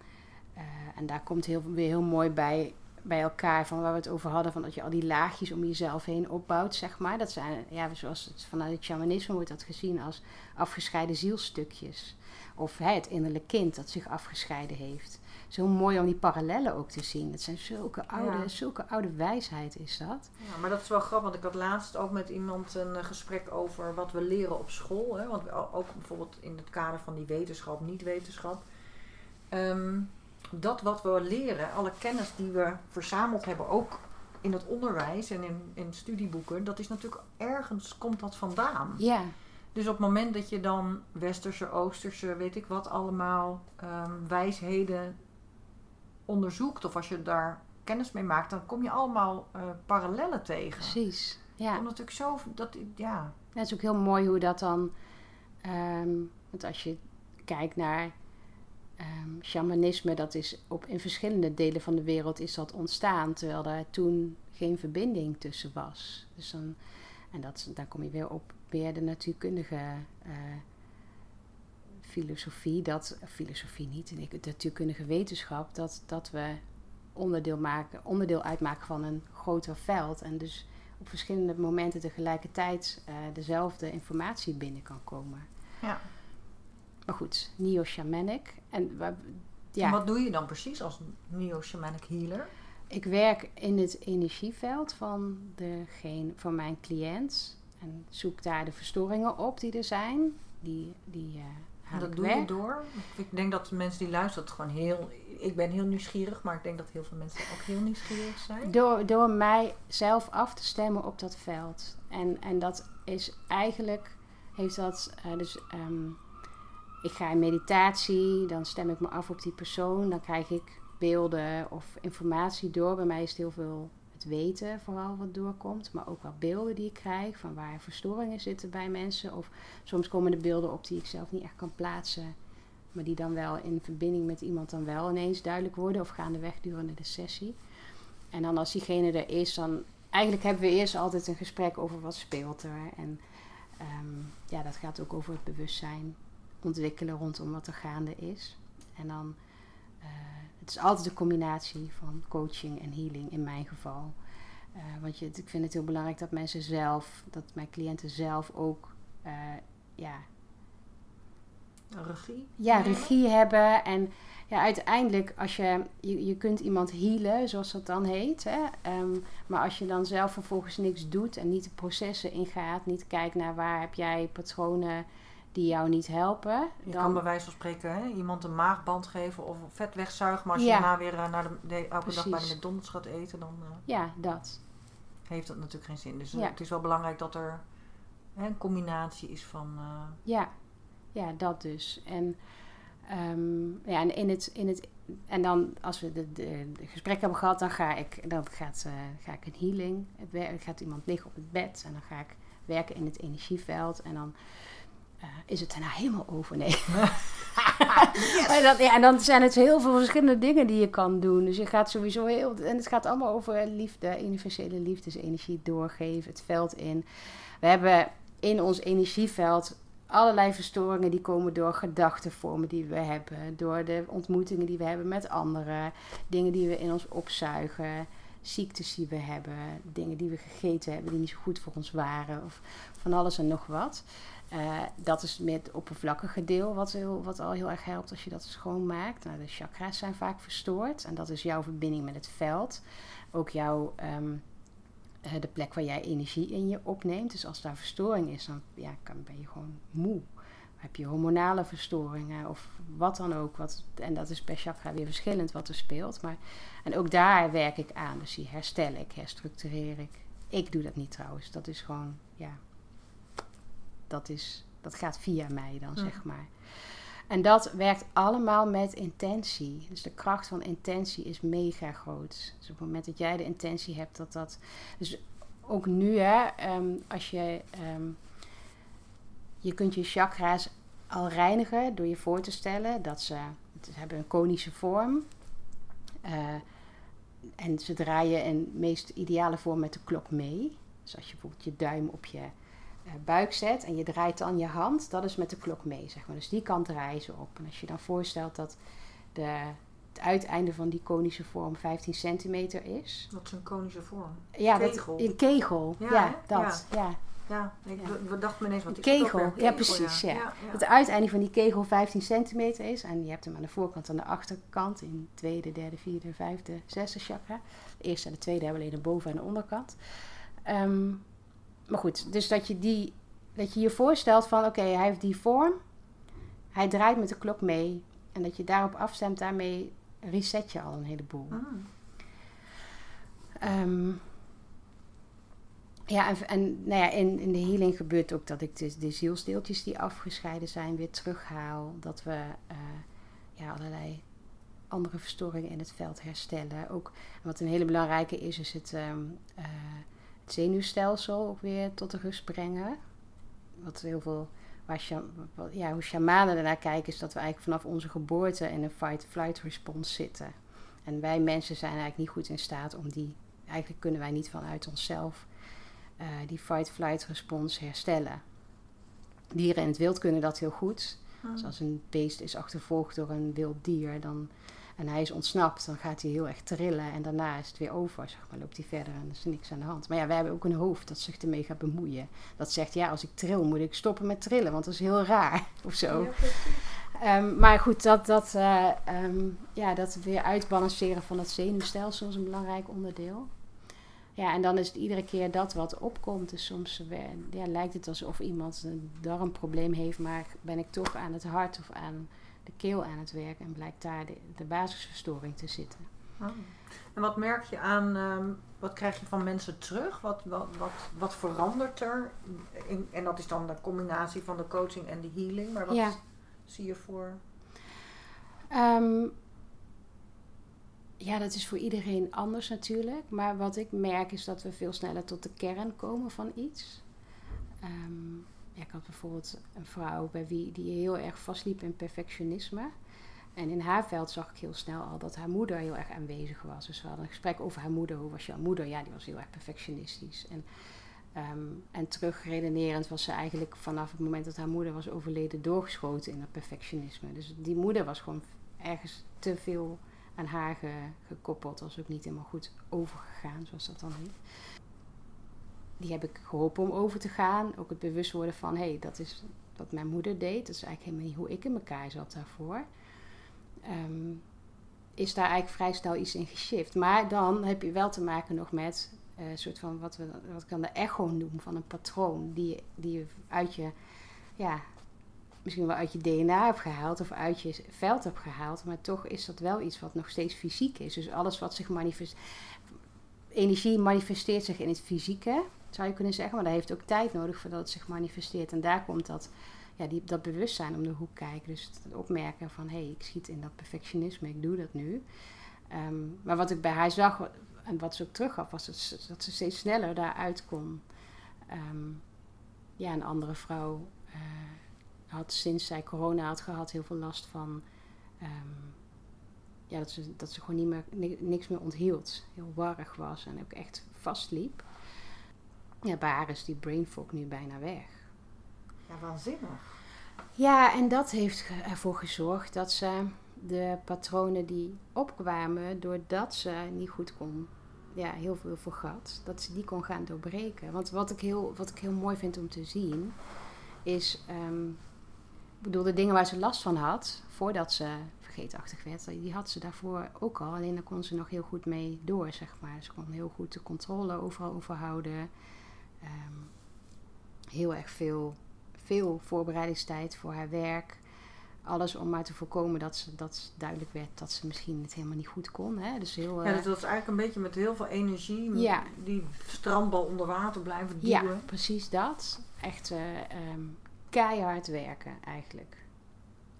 uh, en daar komt heel, weer heel mooi bij bij elkaar, van waar we het over hadden, van dat je al die laagjes om jezelf heen opbouwt, zeg maar. Dat zijn, ja, zoals het vanuit het shamanisme wordt dat gezien als afgescheiden zielstukjes. Of hè, het innerlijke kind dat zich afgescheiden heeft. Heel mooi om die parallellen ook te zien. Het zijn zulke oude, ja. zulke oude wijsheid is dat. Ja, maar dat is wel grappig, want ik had laatst ook met iemand een uh, gesprek over wat we leren op school. Hè? Want ook bijvoorbeeld in het kader van die wetenschap, niet-wetenschap. Um, dat wat we leren, alle kennis die we verzameld hebben, ook in het onderwijs en in, in studieboeken, dat is natuurlijk ergens komt dat vandaan. Ja. Dus op het moment dat je dan westerse, oosterse, weet ik wat allemaal um, wijsheden onderzoekt, of als je daar kennis mee maakt, dan kom je allemaal uh, parallellen tegen. Precies. Ja. Omdat ik zo dat ja. Het is ook heel mooi hoe dat dan, um, want als je kijkt naar um, shamanisme, dat is op, in verschillende delen van de wereld is dat ontstaan, terwijl daar toen geen verbinding tussen was. Dus dan, en dat, daar kom je weer op weer de natuurkundige uh, filosofie, dat, filosofie niet, de natuurkundige wetenschap, dat, dat we onderdeel, maken, onderdeel uitmaken van een groter veld. En dus op verschillende momenten tegelijkertijd uh, dezelfde informatie binnen kan komen. Ja. Maar goed, neo-shamanic. En, ja. en wat doe je dan precies als neo-shamanic healer? Ik werk in het energieveld van, degene, van mijn cliënt. En zoek daar de verstoringen op die er zijn. Die, die uh, en dat doe je door? Ik denk dat de mensen die luisteren gewoon heel... Ik ben heel nieuwsgierig, maar ik denk dat heel veel mensen ook heel nieuwsgierig zijn. Door, door mij zelf af te stemmen op dat veld. En, en dat is eigenlijk... Heeft dat... Uh, dus... Um, ik ga in meditatie, dan stem ik me af op die persoon, dan krijg ik beelden of informatie door. Bij mij is het heel veel het weten vooral wat doorkomt, maar ook wel beelden die ik krijg van waar verstoringen zitten bij mensen. Of soms komen er beelden op die ik zelf niet echt kan plaatsen, maar die dan wel in verbinding met iemand dan wel ineens duidelijk worden of gaandeweg durende de sessie. En dan als diegene er is, dan eigenlijk hebben we eerst altijd een gesprek over wat speelt er. En um, ja, dat gaat ook over het bewustzijn ontwikkelen rondom wat er gaande is. En dan, uh, het is altijd een combinatie van coaching en healing in mijn geval. Uh, want je, ik vind het heel belangrijk dat mensen zelf, dat mijn cliënten zelf ook, uh, ja. Regie? Ja, regie hebben. En ja, uiteindelijk, als je, je, je kunt iemand healen, zoals dat dan heet. Hè? Ehm, maar als je dan zelf vervolgens niks doet en niet de processen ingaat, niet kijkt naar waar heb jij patronen die jou niet helpen. Je dan, kan bij wijze van spreken hè, iemand een maagband geven of vet wegzuigen. Maar als je daarna weer uh, naar de, de, elke dag bij de McDonald's gaat eten, dan uh, ja, dat. heeft dat natuurlijk geen zin. Dus ja. het is wel belangrijk dat er hè, een combinatie is van... Uh, ja. ja, dat dus. En, um, ja, en, in het, in het, en dan als we de, de, de gesprek hebben gehad, dan ga ik, dan gaat, ga ik een healing. Het gaat iemand liggen op het bed en dan ga ik werken in het energieveld. En dan uh, is het daarna helemaal over. Nee. yes. en, dan, ja, en dan zijn het heel veel verschillende dingen die je kan doen. Dus je gaat sowieso heel. En het gaat allemaal over liefde, universele liefdesenergie doorgeven, het veld in. We hebben in ons energieveld allerlei verstoringen die komen door gedachtenvormen die we hebben, door de ontmoetingen die we hebben met anderen, dingen die we in ons opzuigen ziektes die we hebben, dingen die we gegeten hebben die niet zo goed voor ons waren, of van alles en nog wat. Uh, dat is met het oppervlakkige deel wat, wat al heel erg helpt als je dat schoonmaakt. Nou, de chakras zijn vaak verstoord en dat is jouw verbinding met het veld. Ook jouw, um, uh, de plek waar jij energie in je opneemt. Dus als daar verstoring is, dan ja, kan, ben je gewoon moe. Heb je hormonale verstoringen of wat dan ook. Wat, en dat is per chakra weer verschillend wat er speelt. Maar, en ook daar werk ik aan. Dus die herstel ik, herstructureer ik. Ik doe dat niet trouwens. Dat is gewoon, ja, dat, is, dat gaat via mij dan, zeg maar. En dat werkt allemaal met intentie. Dus de kracht van intentie is mega groot. Dus op het moment dat jij de intentie hebt dat dat. Dus ook nu, hè, um, als je. Um, je kunt je chakra's al reinigen door je voor te stellen dat ze. ze hebben een konische vorm. Uh, en ze draaien in de meest ideale vorm met de klok mee. Dus als je bijvoorbeeld je duim op je buik zet en je draait dan je hand, dat is met de klok mee, zeg maar. Dus die kant draaien ze op. En als je dan voorstelt dat de, het uiteinde van die konische vorm 15 centimeter is. Wat is een konische vorm? Ja, kegel. Dat, een kegel. Ja, ja dat. Ja. ja. Ja, ik dacht me ineens wat een kegel. kegel. Ja, precies. Ja. Het uiteinde van die kegel 15 centimeter is. En je hebt hem aan de voorkant en de achterkant. In tweede, derde, vierde, vijfde, zesde chakra. De eerste en de tweede hebben alleen de boven- en de onderkant. Um, maar goed, dus dat je, die, dat je je voorstelt van oké, hij heeft die vorm. Hij draait met de klok mee. En dat je daarop afstemt, daarmee reset je al een heleboel. Ah. Um, ja, en, en nou ja, in, in de healing gebeurt ook dat ik de, de zielsdeeltjes die afgescheiden zijn weer terughaal. Dat we uh, ja, allerlei andere verstoringen in het veld herstellen. Ook wat een hele belangrijke is, is het, um, uh, het zenuwstelsel ook weer tot de rust brengen. Wat heel veel, waar ja, hoe shamanen ernaar kijken, is dat we eigenlijk vanaf onze geboorte in een fight-flight response zitten. En wij mensen zijn eigenlijk niet goed in staat om die, eigenlijk kunnen wij niet vanuit onszelf uh, die fight-flight respons herstellen. Dieren in het wild kunnen dat heel goed. Oh. Dus als een beest is achtervolgd door een wild dier dan, en hij is ontsnapt, dan gaat hij heel erg trillen en daarna is het weer over. Zeg maar, loopt hij verder en er is niks aan de hand. Maar ja, wij hebben ook een hoofd dat zich ermee gaat bemoeien. Dat zegt, ja, als ik tril moet ik stoppen met trillen, want dat is heel raar of zo. Um, maar goed, dat, dat, uh, um, ja, dat weer uitbalanceren van het zenuwstelsel is een belangrijk onderdeel. Ja, en dan is het iedere keer dat wat opkomt. Dus soms ja, lijkt het alsof iemand een darmprobleem heeft, maar ben ik toch aan het hart of aan de keel aan het werken en blijkt daar de, de basisverstoring te zitten. Oh. En wat merk je aan, um, wat krijg je van mensen terug? Wat, wat, wat, wat verandert er? In, en dat is dan de combinatie van de coaching en de healing, maar wat ja. zie je voor? Um, ja, dat is voor iedereen anders natuurlijk. Maar wat ik merk is dat we veel sneller tot de kern komen van iets. Um, ik had bijvoorbeeld een vrouw bij wie die heel erg vastliep in perfectionisme. En in haar veld zag ik heel snel al dat haar moeder heel erg aanwezig was. Dus we hadden een gesprek over haar moeder. Hoe was jouw moeder? Ja, die was heel erg perfectionistisch. En, um, en terugredenerend was ze eigenlijk vanaf het moment dat haar moeder was overleden doorgeschoten in dat perfectionisme. Dus die moeder was gewoon ergens te veel aan haar ge, gekoppeld. Is ook niet helemaal goed overgegaan, zoals dat dan heet. Die heb ik geholpen om over te gaan. Ook het bewust worden van, hé, hey, dat is wat mijn moeder deed. Dat is eigenlijk helemaal niet hoe ik in elkaar zat daarvoor. ehm, is daar eigenlijk vrij snel iets in geshift. Maar dan heb je wel te maken nog met een uh, soort van wat, we, wat ik dan de echo noem van een patroon. Die, die je uit je, ja, misschien wel uit je DNA hebt gehaald of uit je veld hebt gehaald. Maar toch is dat wel iets wat nog steeds fysiek is. Dus alles wat zich manifesteert. Energie manifesteert zich in het fysieke, zou je kunnen zeggen. Maar dat heeft ook tijd nodig voordat het zich manifesteert. En daar komt dat, ja, die, dat bewustzijn om de hoek kijken. Dus het opmerken van hé, hey, ik schiet in dat perfectionisme, ik doe dat nu. Um, maar wat ik bij haar zag, en wat ze ook teruggaf, was dat, ze steeds sneller daaruit kon. Um, ja, een andere vrouw uh, had sinds zij corona had gehad heel veel last van. Um, ja, dat ze, dat ze gewoon niet meer, niks meer onthield. Heel warrig was en ook echt vastliep. Ja, bij haar is die brain fog nu bijna weg. Ja, waanzinnig. Ja, en dat heeft ervoor gezorgd dat ze de patronen die opkwamen doordat ze niet goed kon, ja, heel veel vergat, dat ze die kon gaan doorbreken. Want wat ik heel, wat ik heel mooi vind om te zien, is, um, ik bedoel, de dingen waar ze last van had, voordat ze vergeetachtig werd, die had ze daarvoor ook al. Alleen daar kon ze nog heel goed mee door, zeg maar. Ze kon heel goed de controle overal over houden. Um, heel erg veel, veel voorbereidingstijd voor haar werk alles om maar te voorkomen dat, ze, dat duidelijk werd dat ze misschien het helemaal niet goed kon. Hè? Dus heel, ja, dus dat was eigenlijk een beetje met heel veel energie. Ja. Die strandbal onder water blijven duwen. Ja, precies dat. Echt uh, um, keihard werken eigenlijk.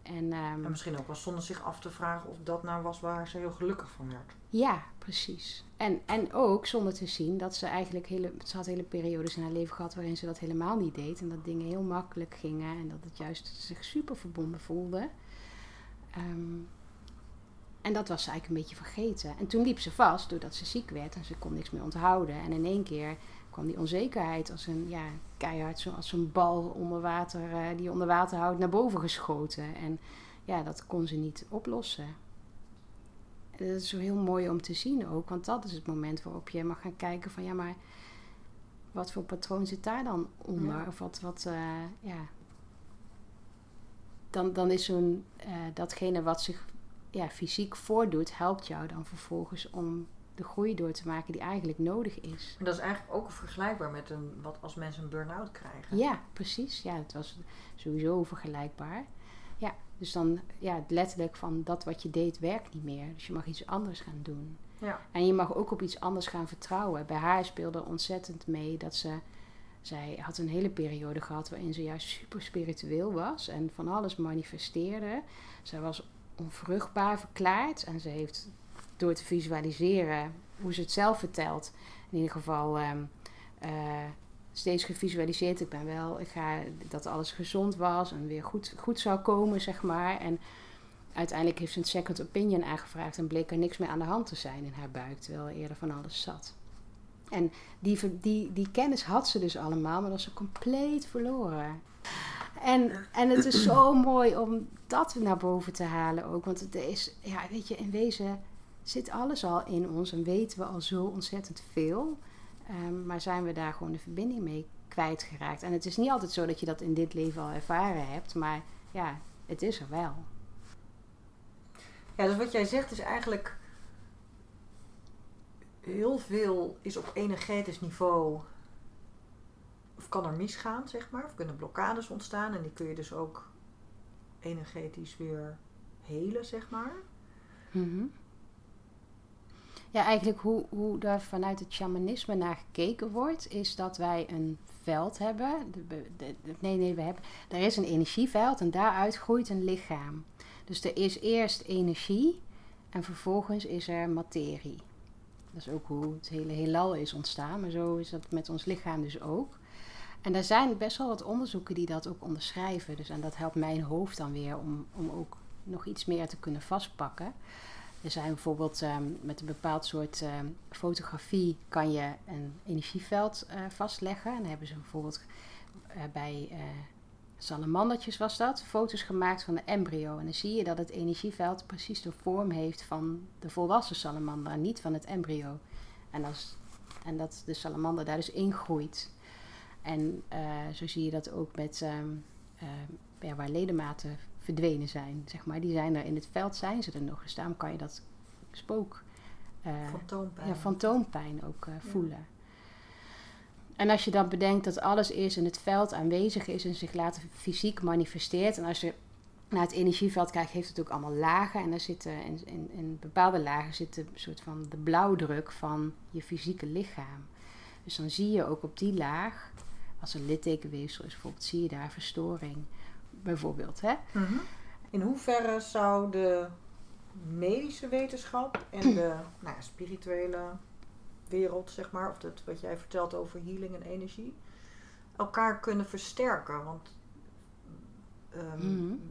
En, um, en, misschien ook wel zonder zich af te vragen of dat nou was waar ze heel gelukkig van werd. Ja, precies. En, en ook zonder te zien dat ze eigenlijk hele, ze had hele periodes in haar leven gehad waarin ze dat helemaal niet deed. En dat dingen heel makkelijk gingen en dat het juist zich super verbonden voelde. Um, en dat was ze eigenlijk een beetje vergeten. En toen liep ze vast doordat ze ziek werd en ze kon niks meer onthouden. En in één keer kwam die onzekerheid als een ja, keihard, zo, als een bal onder water, uh, die je onder water houdt, naar boven geschoten. En ja, dat kon ze niet oplossen. En dat is zo heel mooi om te zien ook, want dat is het moment waarop je mag gaan kijken van ja, maar wat voor patroon zit daar dan onder? Ja. Of wat, wat uh, ja. Dan, dan is zo'n, uh, datgene wat zich ja, fysiek voordoet, helpt jou dan vervolgens om de groei door te maken die eigenlijk nodig is. En dat is eigenlijk ook vergelijkbaar met een, wat als mensen een burn-out krijgen. Ja, precies. Ja, het was sowieso vergelijkbaar. Ja, dus dan ja, letterlijk van dat wat je deed werkt niet meer. Dus je mag iets anders gaan doen. Ja. En je mag ook op iets anders gaan vertrouwen. Bij haar speelde ontzettend mee dat ze... Zij had een hele periode gehad waarin ze juist super spiritueel was en van alles manifesteerde. Zij was onvruchtbaar verklaard en ze heeft door te visualiseren hoe ze het zelf vertelt, in ieder geval um, uh, steeds gevisualiseerd. Ik ben wel, ik ga dat alles gezond was en weer goed, goed zou komen, zeg maar. En uiteindelijk heeft ze een second opinion aangevraagd en bleek er niks meer aan de hand te zijn in haar buik, terwijl er eerder van alles zat. En die, die, die kennis had ze dus allemaal, maar dat ze compleet verloren. En, en het is zo mooi om dat naar boven te halen ook. Want het is, ja, weet je, in wezen zit alles al in ons en weten we al zo ontzettend veel. Um, maar zijn we daar gewoon de verbinding mee kwijtgeraakt? En het is niet altijd zo dat je dat in dit leven al ervaren hebt, maar ja, het is er wel. Ja, dus wat jij zegt is eigenlijk heel veel is op energetisch niveau of kan er misgaan, zeg maar. Of kunnen blokkades ontstaan en die kun je dus ook energetisch weer helen, zeg maar. Mm -hmm. Ja, eigenlijk hoe, hoe daar vanuit het shamanisme naar gekeken wordt, is dat wij een veld hebben. Nee, nee, we hebben. Er is een energieveld en daaruit groeit een lichaam. Dus er is eerst energie en vervolgens is er materie. Dat is ook hoe het hele heelal is ontstaan, maar zo is dat met ons lichaam dus ook. En er zijn best wel wat onderzoeken die dat ook onderschrijven. Dus, en dat helpt mijn hoofd dan weer om, om ook nog iets meer te kunnen vastpakken. Er zijn bijvoorbeeld um, met een bepaald soort um, fotografie kan je een energieveld uh, vastleggen. En dan hebben ze bijvoorbeeld uh, bij uh, salamandertjes was dat, foto's gemaakt van de embryo. En dan zie je dat het energieveld precies de vorm heeft van de volwassen salamander en niet van het embryo. En, en dat de salamander daar dus ingroeit. En zo zie je dat ook met um, ja, waar ledematen verdwenen zijn, zeg maar. Die zijn er in het veld, zijn ze er nog. Dus daarom kan je dat spook... Uh, fantoompijn. Ja, fantoompijn ook uh, voelen. En als je dan bedenkt dat alles is in het veld aanwezig is en zich later fysiek manifesteert. En als je naar het energieveld kijkt, heeft het ook allemaal lagen. En daar zitten in, in, in bepaalde lagen zit een soort van de blauwdruk van je fysieke lichaam. Dus dan zie je ook op die laag, als een littekenweefsel is bijvoorbeeld, zie je daar verstoring. Bijvoorbeeld. Hè? Mhm. In hoeverre zou de medische wetenschap en de nou ja, spirituele wereld, zeg maar, of dat wat jij vertelt over healing en energie, elkaar kunnen versterken? Want um, mm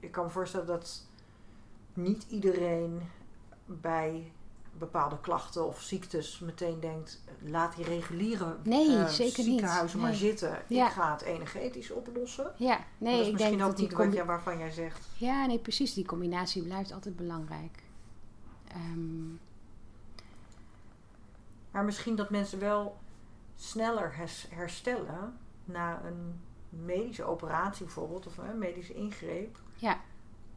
ik kan me voorstellen dat niet iedereen bij bepaalde klachten of ziektes meteen denkt: laat die reguliere nee, uh, zeker ziekenhuizen niet. maar zitten. Ja. Ik ga het energetisch oplossen. Ja, nee, dat is ik misschien denk ook dat die niet wat jij, waarvan jij zegt. Ja, nee, precies. Die combinatie blijft altijd belangrijk. Ehm, Maar misschien dat mensen wel sneller hers- herstellen na een medische operatie bijvoorbeeld, of een medische ingreep. Ja.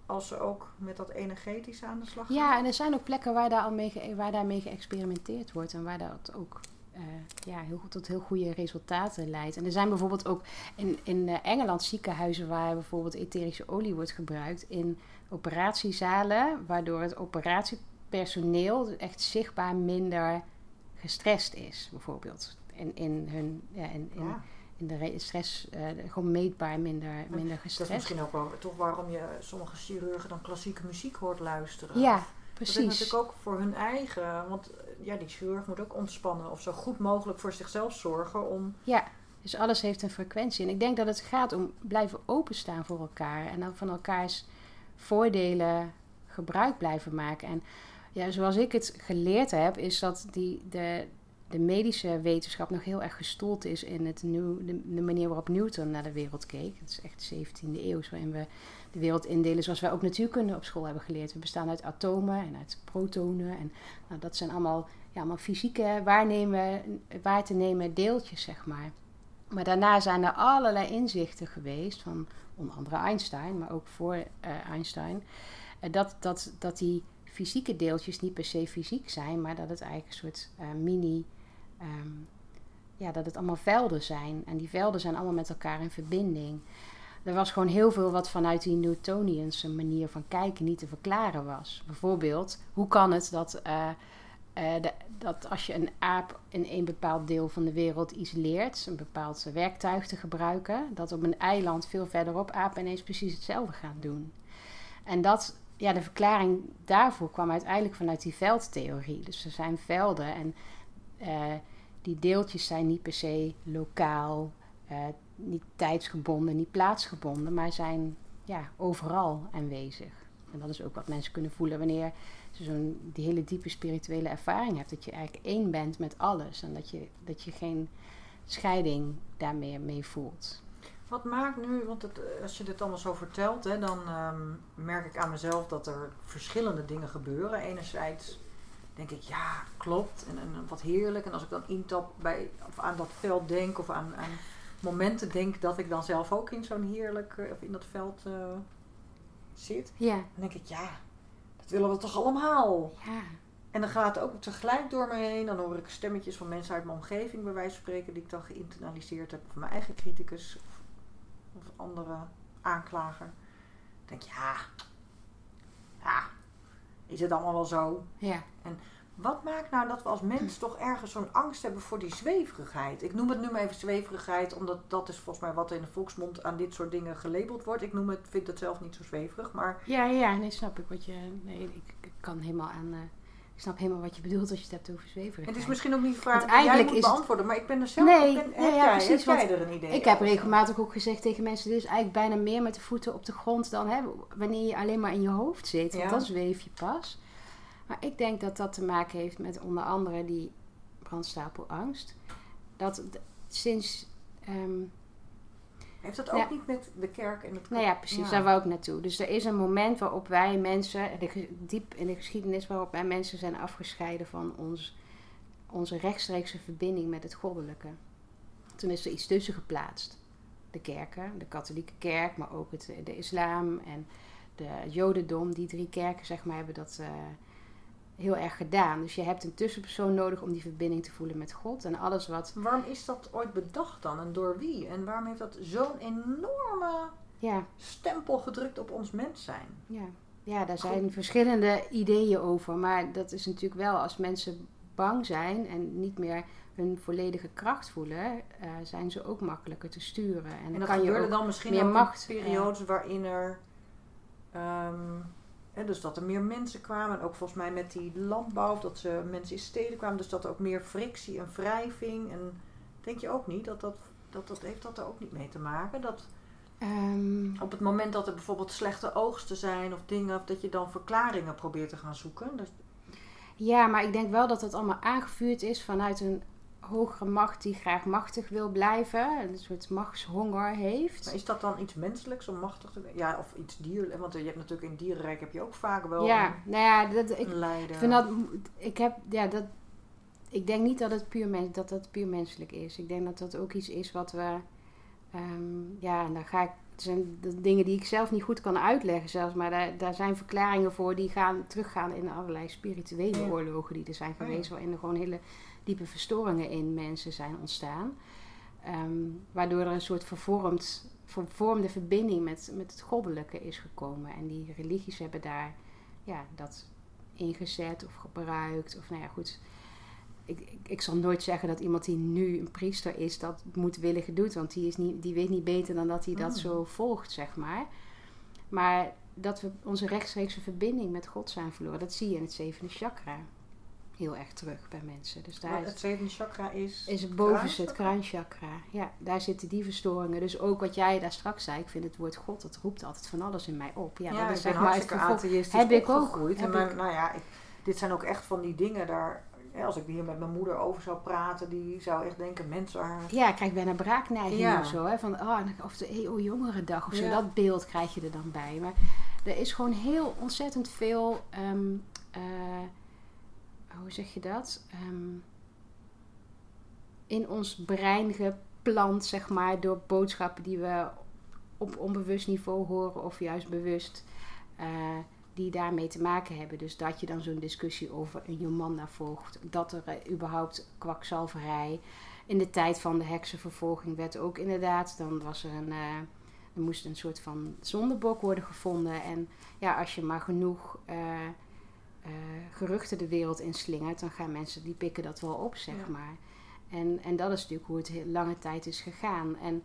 Als ze ook met dat energetische aan de slag gaan. ja, en er zijn ook plekken waar, daar al mee, waar daarmee geëxperimenteerd wordt en waar dat ook eh, ja, heel, goed- tot heel goede resultaten leidt. En er zijn bijvoorbeeld ook in, in eh, Engeland ziekenhuizen waar bijvoorbeeld etherische olie wordt gebruikt in operatiezalen, waardoor het operatiepersoneel echt zichtbaar minder gestrest is, bijvoorbeeld. In, in hun ja, in, in, Ja. In de re- stress, eh, gewoon meetbaar minder, minder Dat is gestrest. misschien ook wel toch waarom je sommige chirurgen dan klassieke muziek hoort luisteren. Ja, Dat is precies. natuurlijk ook voor hun eigen, want eh, ja, die chirurg moet ook ontspannen of zo goed mogelijk voor zichzelf zorgen om. Ja, dus alles heeft een frequentie. En ik denk dat het gaat om blijven openstaan voor elkaar. En dan van elkaars voordelen gebruik blijven maken. En ja, zoals ik het geleerd heb, is dat die, de, de medische wetenschap nog heel erg gestoeld is in het nieuw, de, de manier waarop Newton naar de wereld keek. Het is echt 17e eeuw, waarin we de wereld indelen zoals wij ook natuurkunde op school hebben geleerd. We bestaan uit atomen en uit protonen. En nou, dat zijn allemaal, ja, allemaal fysieke waarnemen, waar te nemen deeltjes, zeg maar. Maar daarna zijn er allerlei inzichten geweest van onder andere Einstein, maar ook voor eh, Einstein. eh, dat, dat, dat die fysieke deeltjes niet per se fysiek zijn, maar dat het eigenlijk een soort eh, mini. Ehm, ja, dat het allemaal velden zijn. En die velden zijn allemaal met elkaar in verbinding. Er was gewoon heel veel wat vanuit die Newtonianse manier van kijken niet te verklaren was. Bijvoorbeeld, hoe kan het dat, eh, eh, dat als je een aap in een bepaald deel van de wereld isoleert, een bepaald werktuig te gebruiken, dat op een eiland veel verderop apen ineens precies hetzelfde gaan doen. En dat, ja, de verklaring daarvoor kwam uiteindelijk vanuit die veldtheorie. Dus er zijn velden en eh, die deeltjes zijn niet per se lokaal, eh, niet tijdsgebonden, niet plaatsgebonden, maar zijn ja, overal aanwezig. En dat is ook wat mensen kunnen voelen wanneer je zo'n die hele diepe spirituele ervaring hebt. Dat je eigenlijk één bent met alles en dat je, dat je geen scheiding daarmee mee voelt. Wat maakt nu, want het, als je dit allemaal zo vertelt, hè, dan ehm, merk ik aan mezelf dat er verschillende dingen gebeuren. Enerzijds denk ik, ja, klopt, en, en wat heerlijk. En als ik dan intap bij, of aan dat veld denk, of aan, aan momenten denk dat ik dan zelf ook in zo'n heerlijk, eh, of in dat veld eh, zit, Ja, dan denk ik, ja, dat willen we toch allemaal. ja, En dan gaat het ook tegelijk door me heen. Dan hoor ik stemmetjes van mensen uit mijn omgeving, bij wijze van spreken, die ik dan geïnternaliseerd heb. Of mijn eigen criticus of, of andere aanklager. Ik denk, ja, ja, is het allemaal wel zo? ja. Wat maakt nou dat we als mens toch ergens zo'n angst hebben voor die zweverigheid? Ik noem het nu maar even zweverigheid, omdat dat is volgens mij wat in de volksmond aan dit soort dingen gelabeld wordt. Ik noem het, vind het zelf niet zo zweverig, maar Ja, ja, nee, snap ik wat je. Nee, ik, ik kan helemaal aan. eh, ik snap helemaal wat je bedoelt als je het hebt over zweverigheid. het is misschien ook niet een vraag die jij moet is beantwoorden, maar ik ben er zelf, Nee, ben, nee, heb, ja, jij, precies, heb jij want er een idee Ik heb regelmatig ook gezegd tegen mensen: dit is eigenlijk bijna meer met de voeten op de grond dan hè, wanneer je alleen maar in je hoofd zit. Want dan zweef je pas. Maar ik denk dat dat te maken heeft met onder andere die brandstapelangst. Dat sinds. ehm, Heeft dat ook Ja. niet met de kerk en het nou ja, precies, Ja. daar wou ik naartoe. Dus er is een moment waarop wij mensen, diep in de geschiedenis, waarop wij mensen zijn afgescheiden van ons, onze rechtstreekse verbinding met het goddelijke. Toen is er iets tussen geplaatst. de kerken, de katholieke kerk, maar ook het, de islam en de jodendom. Die drie kerken, zeg maar, hebben dat heel erg gedaan. Dus je hebt een tussenpersoon nodig om die verbinding te voelen met God. En alles wat... Waarom is dat ooit bedacht dan? En door wie? En waarom heeft dat zo'n enorme ja. stempel gedrukt op ons mens zijn? Ja, ja daar zijn verschillende ideeën over. Maar dat is natuurlijk wel als mensen bang zijn en niet meer hun volledige kracht voelen, uh, zijn ze ook makkelijker te sturen. En, en dan kan je ook dan misschien meer macht, periodes waarin er dus dat er meer mensen kwamen. En ook volgens mij met die landbouw, dat ze mensen in steden kwamen. Dus dat er ook meer frictie en wrijving. En denk je ook niet dat dat, dat, dat heeft dat er ook niet mee te maken? Dat ehm. op het moment dat er bijvoorbeeld slechte oogsten zijn of dingen, of dat je dan verklaringen probeert te gaan zoeken. Dus ja, maar ik denk wel dat het allemaal aangevuurd is vanuit een hogere macht die graag machtig wil blijven. Een soort machtshonger heeft. Maar is dat dan iets menselijks om machtig te Ja, of iets dierlijks? Want je hebt natuurlijk in dierenrijk heb je ook vaak wel ja, een, nou ja, dat, ik vind dat... Ik heb... Ja, dat... Ik denk niet dat het puur, mens, dat dat puur menselijk is. Ik denk dat dat ook iets is wat we... Um, ja, en daar ga ik het zijn dingen die ik zelf niet goed kan uitleggen zelfs. Maar daar, daar zijn verklaringen voor die gaan teruggaan in allerlei spirituele oorlogen die er zijn oh geweest. Waarin er gewoon hele diepe verstoringen in mensen zijn ontstaan. Ehm, waardoor er een soort vervormd, vervormde verbinding met, met het goddelijke is gekomen. En die religies hebben daar ja, dat ingezet of gebruikt. Of nou ja, goed. Ik, ik, ik, zal nooit zeggen dat iemand die nu een priester is dat moedwillig doet. Want die, is niet, die weet niet beter dan dat hij dat mm. zo volgt, zeg maar. Maar dat we onze rechtstreekse verbinding met God zijn verloren. Dat zie je in het zevende chakra heel erg terug bij mensen. Dus daar het zevende chakra is? Is het bovenste, het kruinchakra. Ja, daar zitten die verstoringen. Dus ook wat jij daar straks zei, ik vind het woord God, dat roept altijd van alles in mij op. Ja, dat is zeg maar het atheïstisch heb ik ook. Heb ik, nou ja, ik, dit zijn ook echt van die dingen daar... als ik hier met mijn moeder over zou praten, die zou echt denken, mensen... Ja, ik krijg bijna braakneiging ja. of zo. Hè, van, oh, of de EO Jongerendag of zo. Dat beeld krijg je er dan bij. Maar er is gewoon heel ontzettend veel... Ehm, eh, hoe zeg je dat? Ehm, in ons brein geplant, zeg maar, door boodschappen die we op onbewust niveau horen of juist bewust, uh, die daarmee te maken hebben. Dus dat je dan zo'n discussie over een Jomanda volgt, dat er uh, überhaupt kwakzalverij. In de tijd van de heksenvervolging werd ook inderdaad, dan was er een. Uh, er moest een soort van zondebok worden gevonden. En ja, als je maar genoeg uh, geruchten de wereld inslingert, dan gaan mensen die pikken dat wel op, zeg maar. En, en dat is natuurlijk hoe het lange tijd is gegaan. En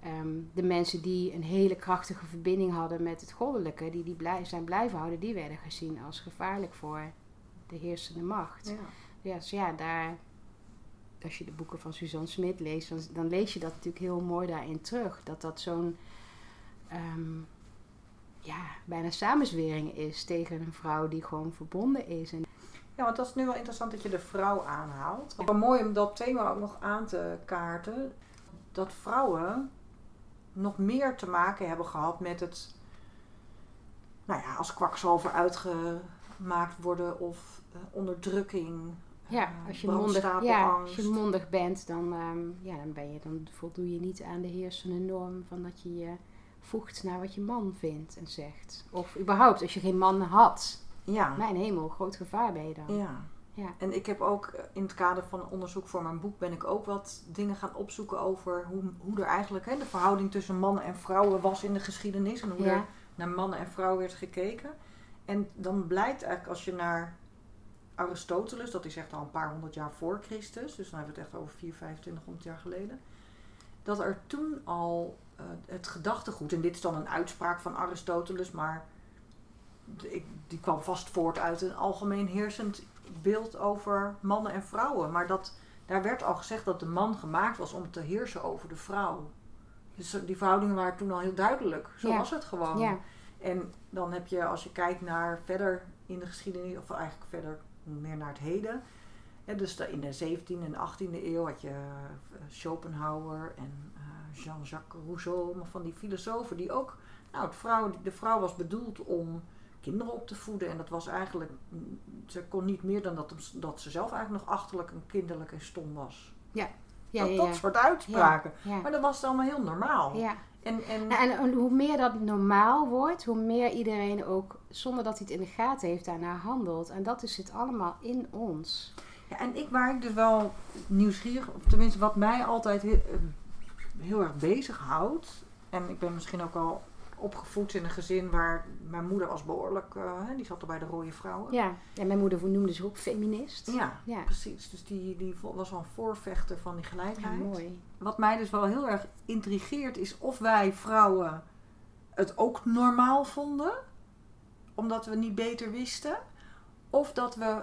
ehm, de mensen die een hele krachtige verbinding hadden met het goddelijke, die die blij, zijn blijven houden, die werden gezien als gevaarlijk voor de heersende macht. Ja. Dus ja, daar, als je de boeken van Suzanne Smit leest, dan, dan lees je dat natuurlijk heel mooi daarin terug. Dat dat zo'n ehm, ja, bijna samenzwering is tegen een vrouw die gewoon verbonden is. En ja, want dat is nu wel interessant dat je de vrouw aanhaalt. Ja. Maar mooi om dat thema ook nog aan te kaarten. Dat vrouwen nog meer te maken hebben gehad met het, nou ja, als kwakzalver uitgemaakt worden of uh, onderdrukking. Ja, eh, als je, mondig, ja, als je mondig bent, dan, um, ja, dan, ben je, dan voldoe je niet aan de heersende norm van dat je je voegt naar wat je man vindt en zegt. Of überhaupt, als je geen man had. Ja. Mijn hemel, groot gevaar ben je dan. Ja. ja. En ik heb ook eh, in het kader van onderzoek voor mijn boek... ben ik ook wat dingen gaan opzoeken over hoe, hoe er eigenlijk... Hè, de verhouding tussen mannen en vrouwen was in de geschiedenis. En hoe er naar mannen en vrouwen werd gekeken. En dan blijkt eigenlijk als je naar Aristoteles... dat is echt al een paar honderd jaar voor Christus... dus dan hebben we het echt over 4, 2500 jaar geleden... dat er toen al uh, het gedachtegoed. En dit is dan een uitspraak van Aristoteles, maar ik, die kwam vast voort uit een algemeen heersend beeld over mannen en vrouwen. Maar dat, daar werd al gezegd dat de man gemaakt was om te heersen over de vrouw. Dus die verhoudingen waren toen al heel duidelijk. Zo was het gewoon. Ja. En dan heb je, als je kijkt naar verder in de geschiedenis, of eigenlijk verder meer naar het heden. dus in de 17e en 18e eeuw had je eh, Schopenhauer en Jean-Jacques Rousseau, maar van die filosofen die ook, nou, de vrouw, de vrouw was bedoeld om kinderen op te voeden. En dat was eigenlijk, ze kon niet meer dan dat, dat ze zelf eigenlijk nog achterlijk en kinderlijk en stom was. Ja, Ja, dat, ja, dat soort uitspraken. Ja. Maar dat was allemaal heel normaal. ja. En, en, Nou, en hoe meer dat normaal wordt, hoe meer iedereen ook, zonder dat hij het in de gaten heeft, daarnaar handelt. En dat is zit allemaal in ons. Ja, en ik waar ik dus wel nieuwsgierig, of tenminste wat mij altijd heel, erg bezighoudt. En ik ben misschien ook al opgevoed in een gezin waar mijn moeder was behoorlijk, eh, die zat er bij de rode vrouwen. Ja, en mijn moeder noemde zich ook feminist. Ja, Ja. precies. Dus die, die was al een voorvechter van die Ja, gelijkheid. mooi. Wat mij dus wel heel erg intrigeert is of wij vrouwen het ook normaal vonden, omdat we niet beter wisten, of dat we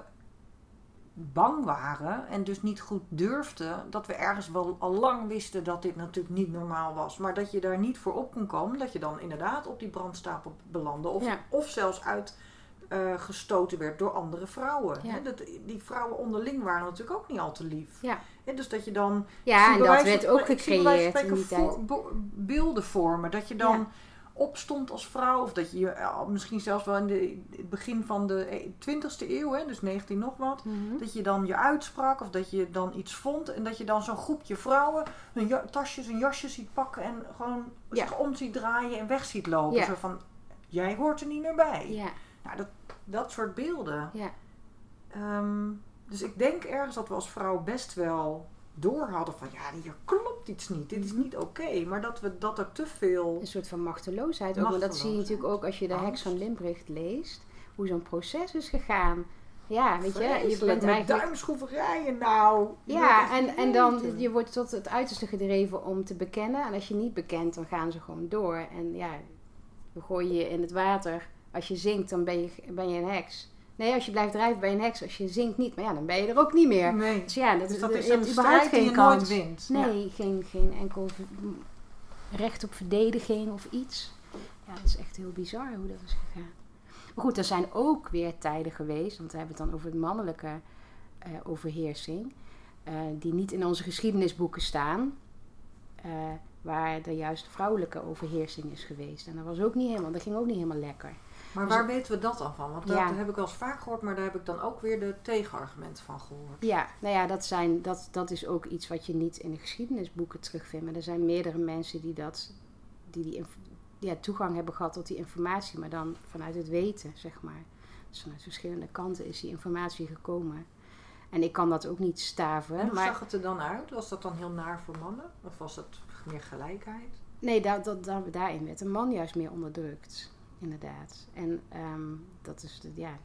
bang waren en dus niet goed durfden, dat we ergens wel al lang wisten dat dit natuurlijk niet normaal was, maar dat je daar niet voor op kon komen, dat je dan inderdaad op die brandstapel belandde, of, Ja. of zelfs uit eh, gestoten werd door andere vrouwen. Ja. Dat, die vrouwen onderling waren natuurlijk ook niet al te lief. Ja, dus dat je dan ja en dat werd ook gecreëerd van in die spreken tijd. voor- bo- beelden vormen. Dat je dan Ja. Opstond als vrouw. Of dat je eh, misschien zelfs wel in de, het begin van de 20e eeuw, hè, dus 19 nog wat. Mhm. Dat je dan je uitsprak of dat je dan iets vond. En dat je dan zo'n groepje vrouwen hun ja- tasjes en jasjes ziet pakken. En gewoon Ja. zich om ziet draaien en weg ziet lopen. Zo van, jij hoort er niet meer bij. Ja, Nou, dat, dat soort beelden. ja. Ehm, dus ik denk ergens dat we als vrouw best wel door hadden van ja, hier klopt iets niet, dit is Mhm. niet oké. Maar dat we dat er te veel. Een soort van machteloosheid ook. Maar dat zie je natuurlijk ook als je de Heks van Limbricht leest. Hoe zo'n proces is gegaan. Ja, weet je, je bent met eigenlijk... duimschroeverijen nou. Ja, en, en dan, je wordt tot het uiterste gedreven om te bekennen. En als je niet bekent, dan gaan ze gewoon door. En ja, we gooien je in het water. Als je zinkt, dan ben je, ben je een heks. Nee, als je blijft drijven, ben je een heks. Als je zinkt niet, maar ja, dan ben je er ook niet meer. Nee. Dus ja, dat, Dus dat is een überhaupt je kans. wint. Nee, geen, geen enkel recht op verdediging of iets. Ja, dat is echt heel bizar hoe dat is gegaan. Maar goed, er zijn ook weer tijden geweest, want we hebben het dan over de mannelijke eh, overheersing, eh, die niet in onze geschiedenisboeken staan, eh, waar er juist vrouwelijke overheersing is geweest. En dat was ook niet helemaal, dat ging ook niet helemaal lekker. Maar Dus waar weten we dat dan van? Want dat Ja. heb ik wel eens vaak gehoord, maar daar heb ik dan ook weer de tegenargumenten van gehoord. Ja, nou ja, dat, zijn, dat, dat is ook iets wat je niet in de geschiedenisboeken terugvindt. Maar er zijn meerdere mensen die, dat, die, die ja, toegang hebben gehad tot die informatie, maar dan vanuit het weten, zeg maar. Dus vanuit verschillende kanten is die informatie gekomen. En ik kan dat ook niet staven. En hoe maar zag het er dan uit? Was dat dan heel naar voor mannen? Of was dat meer gelijkheid? nee, dat, dat, dat, daarin werd een man juist meer onderdrukt. Inderdaad. En ehm, dat is, de, ja.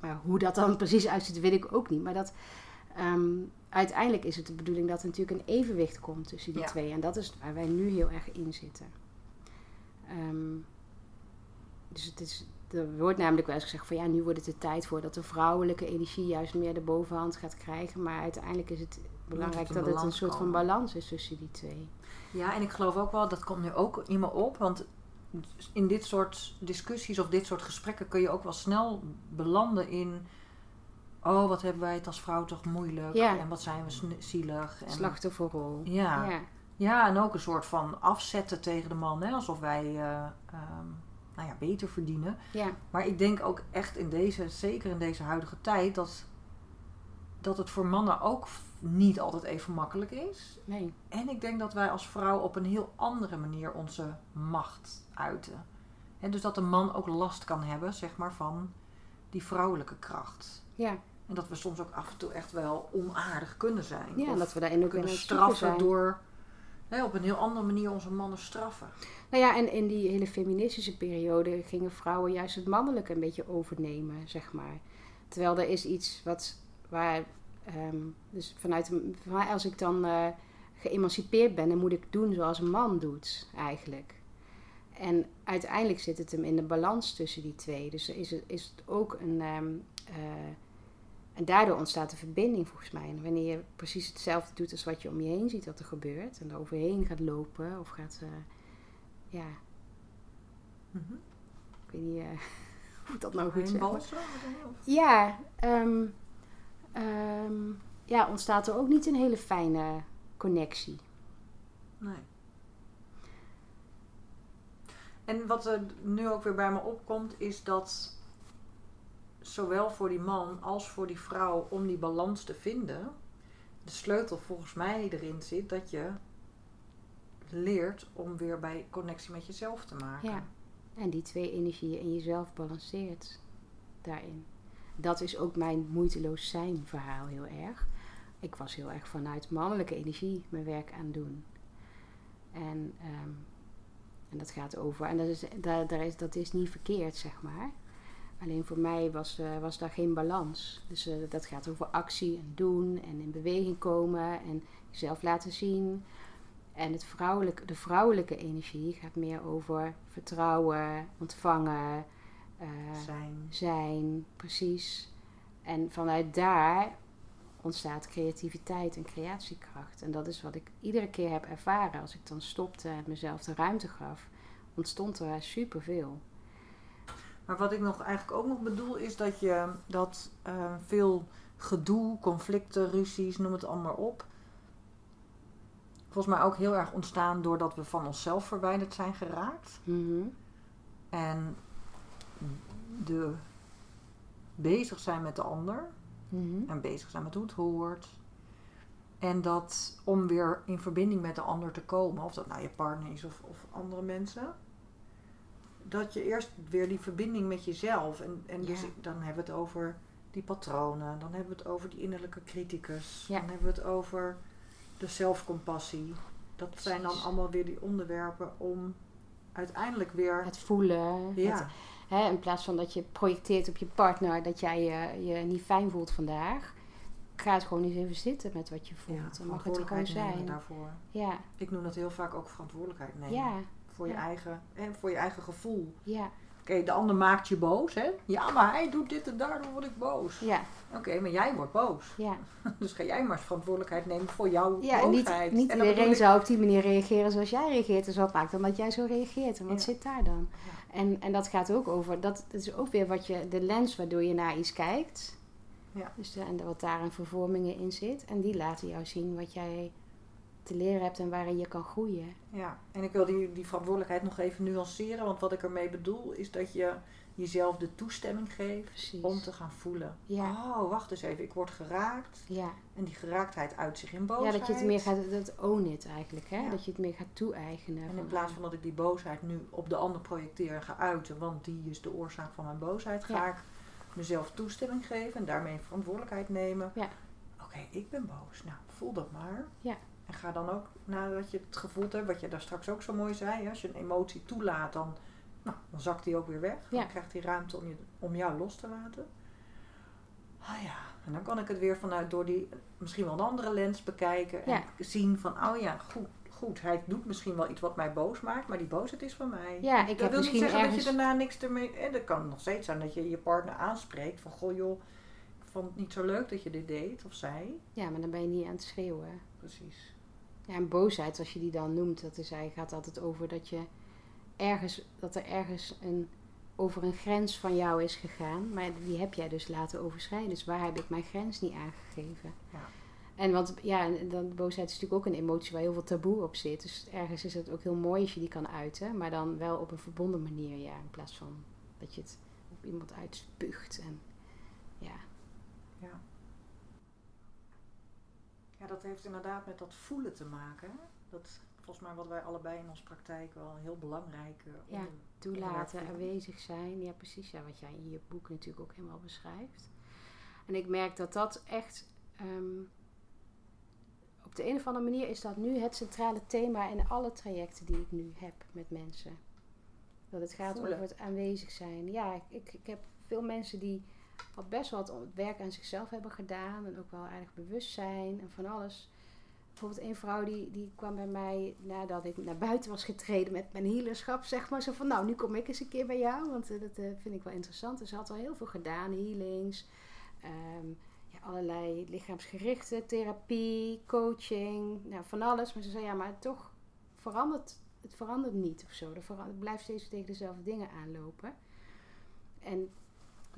Maar hoe dat dan precies uitziet, weet ik ook niet. Maar dat, ehm, uiteindelijk is het de bedoeling dat er natuurlijk een evenwicht komt tussen die Ja. twee. En dat is waar wij nu heel erg in zitten. Ehm, dus het is, er wordt namelijk wel eens gezegd van ja, nu wordt het de tijd voor dat de vrouwelijke energie juist meer de bovenhand gaat krijgen. Maar uiteindelijk is het belangrijk dat het een soort van balans is tussen die twee. Ja, en ik geloof ook wel, dat komt nu ook in me op. Want in dit soort discussies of dit soort gesprekken kun je ook wel snel belanden in. Oh, wat hebben wij het als vrouw toch moeilijk? Ja. En wat zijn we zielig? En, Slachtofferrol. Ja. ja. ja, en ook een soort van afzetten tegen de man. Hè? Alsof wij eh, ehm, nou ja, beter verdienen. ja. Maar ik denk ook echt in deze, zeker in deze huidige tijd, dat, dat het voor mannen ook niet altijd even makkelijk is. Nee. En ik denk dat wij als vrouw op een heel andere manier onze macht uiten. En dus dat een man ook last kan hebben, zeg maar, van die vrouwelijke kracht. Ja. En dat we soms ook af en toe echt wel onaardig kunnen zijn. ja, Of dat we daarin ook kunnen straffen zijn. door op een heel andere manier onze mannen straffen. Nou ja, en in die hele feministische periode gingen vrouwen juist het mannelijke een beetje overnemen, zeg maar. Terwijl er is iets wat, waar, ehm, dus vanuit, als ik dan eh, geëmancipeerd ben, dan moet ik doen zoals een man doet, eigenlijk. En uiteindelijk zit het hem in de balans tussen die twee. Dus is het, is het ook een. ehm, eh, en daardoor ontstaat de verbinding volgens mij. En wanneer je precies hetzelfde doet als wat je om je heen ziet dat er gebeurt. En er overheen gaat lopen of gaat. eh, ja, Mhm. ik weet niet hoe dat nou goed of- Ja, ehm, ehm, ja, ontstaat er ook niet een hele fijne connectie. Nee. En wat er nu ook weer bij me opkomt, is dat zowel voor die man als voor die vrouw om die balans te vinden, de sleutel volgens mij erin zit dat je leert om weer bij connectie met jezelf te maken. Ja. En die twee energieën in jezelf balanceert daarin. Dat is ook mijn moeiteloos zijn verhaal heel erg. Ik was heel erg vanuit mannelijke energie mijn werk aan doen. En, ehm, en dat gaat over, en dat is, dat, is, dat is niet verkeerd, zeg maar. Alleen voor mij was, uh, was daar geen balans. Dus uh, dat gaat over actie en doen en in beweging komen en jezelf laten zien. En het vrouwelijke, de vrouwelijke energie gaat meer over vertrouwen, ontvangen, uh, zijn. zijn, precies. En vanuit daar ontstaat creativiteit en creatiekracht. En dat is wat ik iedere keer heb ervaren. Als ik dan stopte en mezelf de ruimte gaf, ontstond er superveel. Maar wat ik nog eigenlijk ook nog bedoel is dat je dat uh, veel gedoe, conflicten, ruzies, noem het allemaal op. Volgens mij ook heel erg ontstaan doordat we van onszelf verwijderd zijn geraakt. Mm -hmm. En de bezig zijn met de ander. Mm -hmm. En bezig zijn met hoe het hoort. En dat om weer in verbinding met de ander te komen, of dat nou je partner is of, of andere mensen, dat je eerst weer die verbinding met jezelf. En, en dus dan hebben we het over die patronen, dan hebben we het over die innerlijke criticus, Ja. dan hebben we het over de zelfcompassie. Dat zijn dan allemaal weer die onderwerpen om uiteindelijk weer. Het voelen. ja, Het, hè, in plaats van dat je projecteert op je partner dat jij je, je niet fijn voelt vandaag. Ga het gewoon eens even zitten met wat je voelt. ja, Dan mag het er nemen zijn. daarvoor. Ja, Ik noem dat heel vaak ook verantwoordelijkheid nemen. ja, Voor je ja. eigen en voor je eigen gevoel. ja, Oké, de ander maakt je boos, hè? Ja, maar hij doet dit en daardoor word ik boos. ja, Oké, maar jij wordt boos. ja. Dus ga jij maar eens verantwoordelijkheid nemen voor jouw Ja, en niet, boosheid. niet En bedoel iedereen ik- zou op die manier reageren zoals jij reageert. Dus wat maakt dan dat jij zo reageert? En wat Ja. zit daar dan? En, en dat gaat ook over, dat, dat is ook weer wat je, de lens waardoor je naar iets kijkt. Ja. Dus de, en wat daar een vervormingen in zit. En die laten jou zien wat jij te leren hebt en waarin je kan groeien. Ja, en ik wil die, die verantwoordelijkheid nog even nuanceren. Want wat ik ermee bedoel is dat je jezelf de toestemming geeft Precies. om te gaan voelen. Ja. Oh, wacht eens even, ik word geraakt. Ja. En die geraaktheid uit zich in ja, boosheid. dat je het meer gaat, dat own it eigenlijk. Hè? Ja. Dat je het meer gaat toe-eigenen. En in plaats van dat ik die boosheid nu op de ander projecteer en ga uiten, want die is de oorzaak van mijn boosheid, ga Ja. ik mezelf toestemming geven en daarmee verantwoordelijkheid nemen. Ja. Oké, ik ben boos. Nou, voel dat maar. Ja. En ga dan ook, nadat je het gevoeld hebt, wat je daar straks ook zo mooi zei, hè, als je een emotie toelaat, dan, nou, dan zakt die ook weer weg. Ja. Dan krijgt die ruimte om, je, om jou los te laten. Ah ja, en dan kan ik het weer vanuit door die misschien wel een andere lens bekijken en Ja. zien van, oh ja, goed, goed, hij doet misschien wel iets wat mij boos maakt, maar die boosheid is van mij. Ja, ik dat heb wil niet misschien zeggen ergens... dat je daarna niks ermee... En dat kan nog steeds zijn dat je je partner aanspreekt van... Goh joh, ik vond het niet zo leuk dat je dit deed of zij. Ja, maar dan ben je niet aan het schreeuwen. Precies. Ja, en boosheid, als je die dan noemt, dat is eigenlijk, gaat altijd over dat je ergens, dat er ergens een, over een grens van jou is gegaan. Maar die heb jij dus laten overschrijden. Dus waar heb ik mijn grens niet aangegeven? Ja. En want ja, en dan, boosheid is natuurlijk ook een emotie waar heel veel taboe op zit. Dus ergens is het ook heel mooi als je die kan uiten. Maar dan wel op een verbonden manier, ja. In plaats van dat je het op iemand uitspuugt. En ja, Ja. Ja, dat heeft inderdaad met dat voelen te maken. hè. Dat volgens mij wat wij allebei in onze praktijk wel heel belangrijk eh, Ja, onder- toelaten, aanwezig zijn. Ja, precies. Ja, wat jij in je boek natuurlijk ook helemaal beschrijft. En ik merk dat dat echt... ehm, op de een of andere manier is dat nu het centrale thema in alle trajecten die ik nu heb met mensen. Dat het gaat Voelen. over het aanwezig zijn. Ja, ik, ik, ik heb veel mensen die al best wel wat werk aan zichzelf hebben gedaan. En ook wel aardig bewust zijn en van alles. Bijvoorbeeld een vrouw die, die kwam bij mij nadat ik naar buiten was getreden met mijn healerschap. Zeg maar zo van, nou nu kom ik eens een keer bij jou. Want eh, dat eh, vind ik wel interessant. Dus ze had al heel veel gedaan. Healings. ehm, ja, allerlei lichaamsgerichte therapie, coaching. Nou, van alles. Maar ze zei, ja, maar toch verandert het verandert niet of zo. Het blijft steeds tegen dezelfde dingen aanlopen. En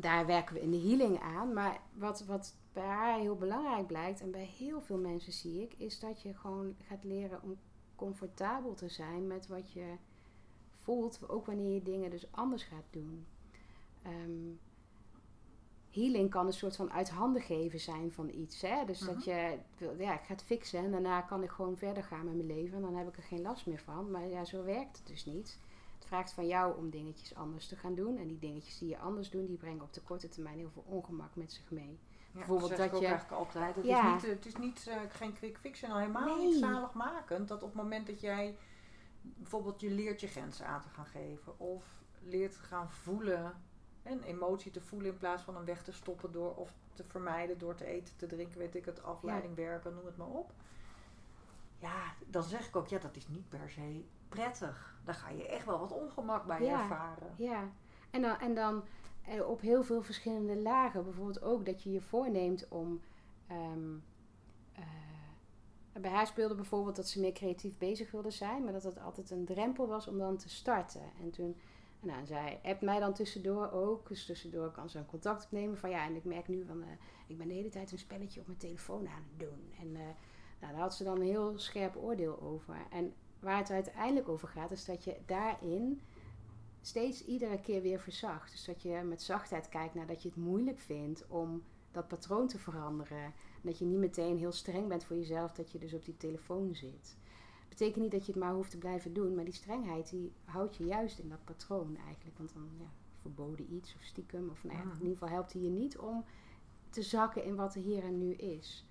daar werken we in de healing aan. Maar wat, wat bij haar heel belangrijk blijkt, en bij heel veel mensen zie ik, is dat je gewoon gaat leren om comfortabel te zijn met wat je voelt. Ook wanneer je dingen dus anders gaat doen. Ehm, healing kan een soort van uit handen geven zijn van iets. Hè? Dus dat Mhm. je, ja, ik ga het fixen en daarna kan ik gewoon verder gaan met mijn leven. En dan heb ik er geen last meer van. Maar ja, zo werkt het dus niet. Vraagt van jou om dingetjes anders te gaan doen. En die dingetjes die je anders doet, die brengen op de korte termijn heel veel ongemak met zich mee. Ja, Bijvoorbeeld dat, dat ook je- eigenlijk altijd. Het Ja. is niet, het is niet eh, geen quick fix en al helemaal Nee. niet zaligmakend. Dat op het moment dat jij bijvoorbeeld je leert je grenzen aan te gaan geven. Of leert te gaan voelen. Een emotie te voelen in plaats van hem weg te stoppen door of te vermijden door te eten, te drinken, weet ik het, afleiding werken, noem het maar op. Ja, dan zeg ik ook, ja, dat is niet per se prettig. Dan ga je echt wel wat ongemak bij Ja. ervaren. Ja, en dan, en dan eh, op heel veel verschillende lagen. Bijvoorbeeld ook dat je je voorneemt om. ehm, eh, bij haar speelde bijvoorbeeld dat ze meer creatief bezig wilde zijn, maar dat het altijd een drempel was om dan te starten. En toen, nou, zij appt mij dan tussendoor ook. Dus tussendoor kan ze een contact opnemen van ja, en ik merk nu van, eh, ik ben de hele tijd een spelletje op mijn telefoon aan het doen. En eh, nou, daar had ze dan een heel scherp oordeel over. En waar het uiteindelijk over gaat, is dat je daarin steeds iedere keer weer verzacht. Dus dat je met zachtheid kijkt naar dat je het moeilijk vindt om dat patroon te veranderen. En dat je niet meteen heel streng bent voor jezelf dat je dus op die telefoon zit. Betekent niet dat je het maar hoeft te blijven doen, maar die strengheid die houdt je juist in dat patroon eigenlijk. Want dan ja, verboden iets of stiekem, of nou ja, Mm. in ieder geval helpt hij je niet om te zakken in wat er hier en nu is.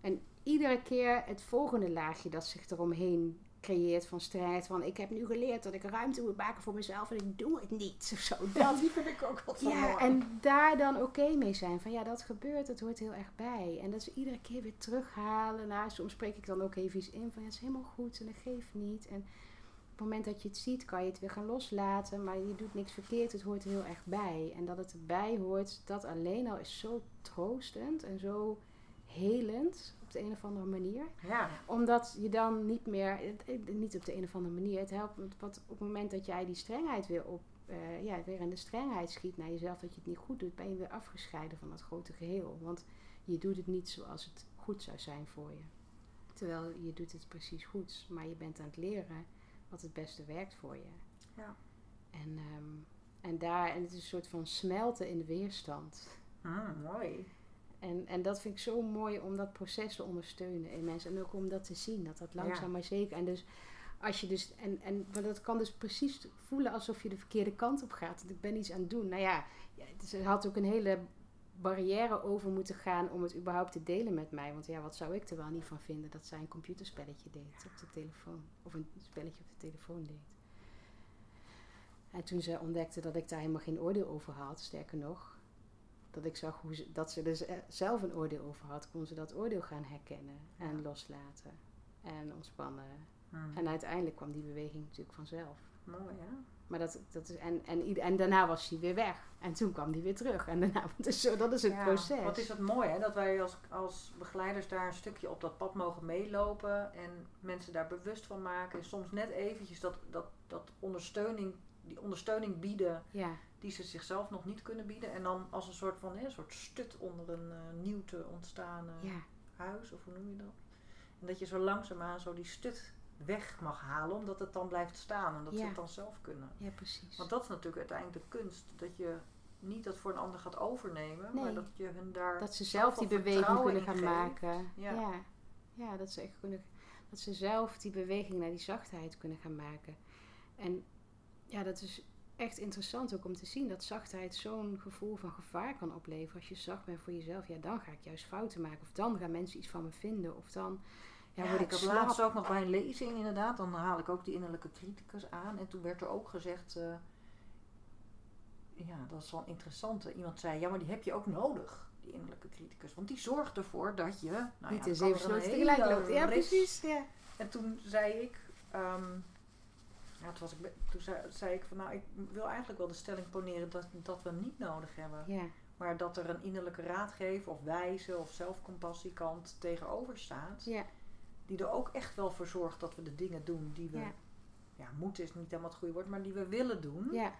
En iedere keer het volgende laagje dat zich eromheen creëert van strijd. Van ik heb nu geleerd dat ik ruimte moet maken voor mezelf en ik doe het niet. Of zo. Dat, die vind ik ook wel ja, mooi. en daar dan oké mee zijn. Van ja, dat gebeurt, het hoort heel erg bij. En dat ze iedere keer weer terughalen. Nou, soms spreek ik dan ook even iets in van ja, het is helemaal goed en dat geeft niet. En op het moment dat je het ziet, kan je het weer gaan loslaten. Maar je doet niks verkeerd, het hoort heel erg bij. En dat het erbij hoort, dat alleen al is zo troostend en zo helend op de een of andere manier ja. omdat je dan niet meer, niet op de een of andere manier, het helpt want wat op het moment dat jij die strengheid weer op, eh, ja, weer in de strengheid schiet naar jezelf, dat je het niet goed doet, ben je weer afgescheiden van dat grote geheel. Want je doet het niet zoals het goed zou zijn voor je. Terwijl je doet het precies goed, maar je bent aan het leren wat het beste werkt voor je. Ja. En, ehm, en daar, en het is een soort van smelten in de weerstand. Mm, mooi. En, en dat vind ik zo mooi om dat proces te ondersteunen in mensen. En ook om dat te zien, dat dat langzaam Ja. maar zeker. En dus als je dus, en, en maar dat kan dus precies voelen alsof je de verkeerde kant op gaat. Ik ben iets aan het doen. Nou ja, er had ook een hele barrière over moeten gaan om het überhaupt te delen met mij. Want ja, wat zou ik er wel niet van vinden dat zij een computerspelletje deed op de telefoon. Of een spelletje op de telefoon deed. En toen ze ontdekte dat ik daar helemaal geen oordeel over had, sterker nog, dat ik zag hoe ze, dat ze er z- zelf een oordeel over had, kon ze dat oordeel gaan herkennen en loslaten en ontspannen. Mm. En uiteindelijk kwam die beweging natuurlijk vanzelf. Mooi, hè? Maar dat, dat is, en, en, en daarna was hij weer weg. En toen kwam hij weer terug. En daarna, dus zo, dat is het Ja, proces. Wat is het mooi, hè? Dat wij als, als begeleiders daar een stukje op dat pad mogen meelopen. En mensen daar bewust van maken. En soms net eventjes dat, dat, dat ondersteuning, die ondersteuning bieden Ja, die ze zichzelf nog niet kunnen bieden. En dan als een soort van hè, een soort stut onder een eh, nieuw te ontstaan ja, huis, of hoe noem je dat? En dat je zo langzaamaan zo die stut weg mag halen, omdat het dan blijft staan en dat ze het dan zelf kunnen. ja, precies. Want dat is natuurlijk uiteindelijk de kunst. Dat je niet dat voor een ander gaat overnemen, maar dat je hun daar. dat ze zelf die beweging kunnen gaan geeft. maken. Ja. Ja. Ja. dat ze echt kunnen, dat ze zelf die beweging naar die zachtheid kunnen gaan maken. En ja, dat is echt interessant ook om te zien dat zachtheid zo'n gevoel van gevaar kan opleveren. Als je zacht bent voor jezelf, ja, dan ga ik juist fouten maken. Of dan gaan mensen iets van me vinden. Of dan ja, Ja, word ik ik slap. laatst ook nog bij een lezing inderdaad. Dan haal ik ook die innerlijke criticus aan. En toen werd er ook gezegd... eh, ja, dat is wel een interessante. Iemand zei, ja, maar die heb je ook nodig. Die innerlijke criticus. Want die zorgt ervoor dat je... Nou Niet ja, in zeven sloten tegelijk loopt. Ja, precies. Ja. En toen zei ik... ehm, ja, toen, was ik, toen zei, zei ik van, nou, ik wil eigenlijk wel de stelling poneren dat, dat we hem niet nodig hebben. Ja, Maar dat er een innerlijke raadgever of wijze of zelfcompassiekant tegenover staat. ja, Die er ook echt wel voor zorgt dat we de dingen doen die we... Ja. Ja, moeten is niet helemaal het goede woord, maar die we willen doen. ja,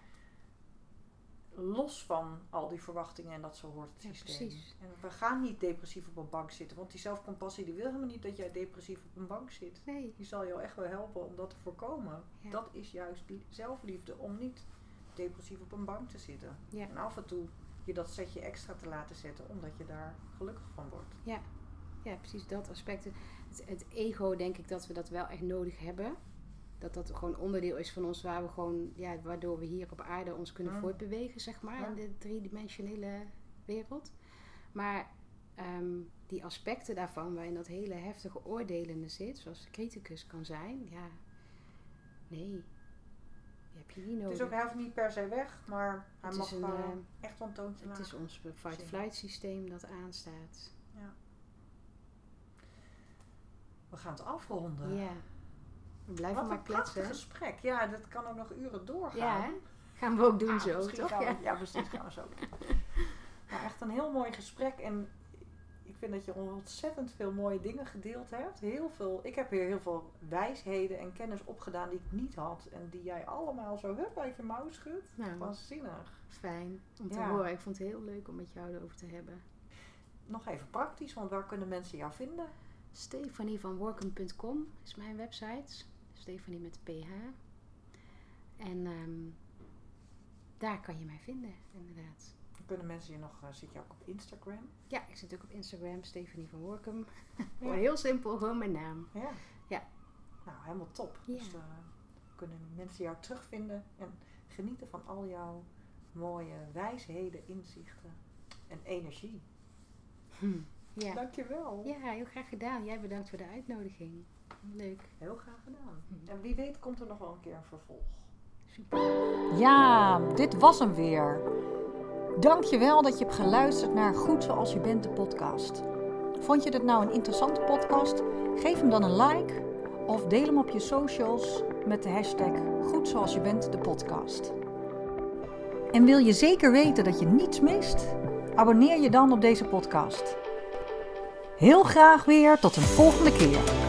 Los van al die verwachtingen en dat zo hoort het Ja, systeem. precies. En we gaan niet depressief op een bank zitten. Want die zelfcompassie die wil helemaal niet dat jij depressief op een bank zit. nee. Die zal jou echt wel helpen om dat te voorkomen. Ja. Dat is juist li- zelfliefde om niet depressief op een bank te zitten. Ja. En af en toe je dat setje extra te laten zetten, omdat je daar gelukkig van wordt. Ja, ja precies dat aspect. Het, het ego, denk ik dat we dat wel echt nodig hebben. Dat dat gewoon onderdeel is van ons, waar we gewoon, ja, waardoor we hier op aarde ons kunnen voortbewegen, zeg maar, Ja. in de driedimensionele wereld. Maar ehm, die aspecten daarvan, waarin dat hele heftige oordelende zit, zoals de criticus kan zijn, ja, nee, die heb je niet Het nodig. is ook, hij hoeft niet per se weg, maar hij Het mag een, gewoon echt toontje Het is lagen. ons fight-flight systeem dat aanstaat. We gaan het afronden. Ja. We blijven Wat maar een kletsen. gesprek. Ja, dat kan ook nog uren doorgaan. Ja? Gaan we ook doen Ah, zo, toch? gaan we- Ja. ja, precies, gaan we zo doen. Nou, echt een heel mooi gesprek. En ik vind dat je ontzettend veel mooie dingen gedeeld hebt. Heel veel, ik heb hier heel veel wijsheden en kennis opgedaan die ik niet had. En die jij allemaal zo hup uit je mouw schudt. Nou, Waanzinnig. fijn om te Ja. horen. Ik vond het heel leuk om met jou erover te hebben. Nog even praktisch, want waar kunnen mensen jou vinden? Stefanievanworkum.com is mijn website. Stefanie met PH. En ehm, daar kan je mij vinden, inderdaad. Dan kunnen mensen je nog, eh, zit je ook op Instagram? Ja, ik zit ook op Instagram, Stefanie van Workum. Gewoon heel simpel, gewoon mijn naam. Ja. Ja. Nou, helemaal top. Ja. Dus eh, kunnen mensen jou terugvinden en genieten van al jouw mooie wijsheden, inzichten en energie. Hm. Ja. Dankjewel. ja, heel graag gedaan. Jij bedankt voor de uitnodiging. Leuk. Heel graag gedaan. En wie weet komt er nog wel een keer een vervolg. Super. Ja, dit was hem weer. Dankjewel dat je hebt geluisterd naar Goed Zoals Je Bent, de podcast. Vond je dit nou een interessante podcast? Geef hem dan een like of deel hem op je socials met de hashtag Goed Zoals Je Bent, de podcast. En wil je zeker weten dat je niets mist? Abonneer je dan op deze podcast. Heel graag weer tot een volgende keer.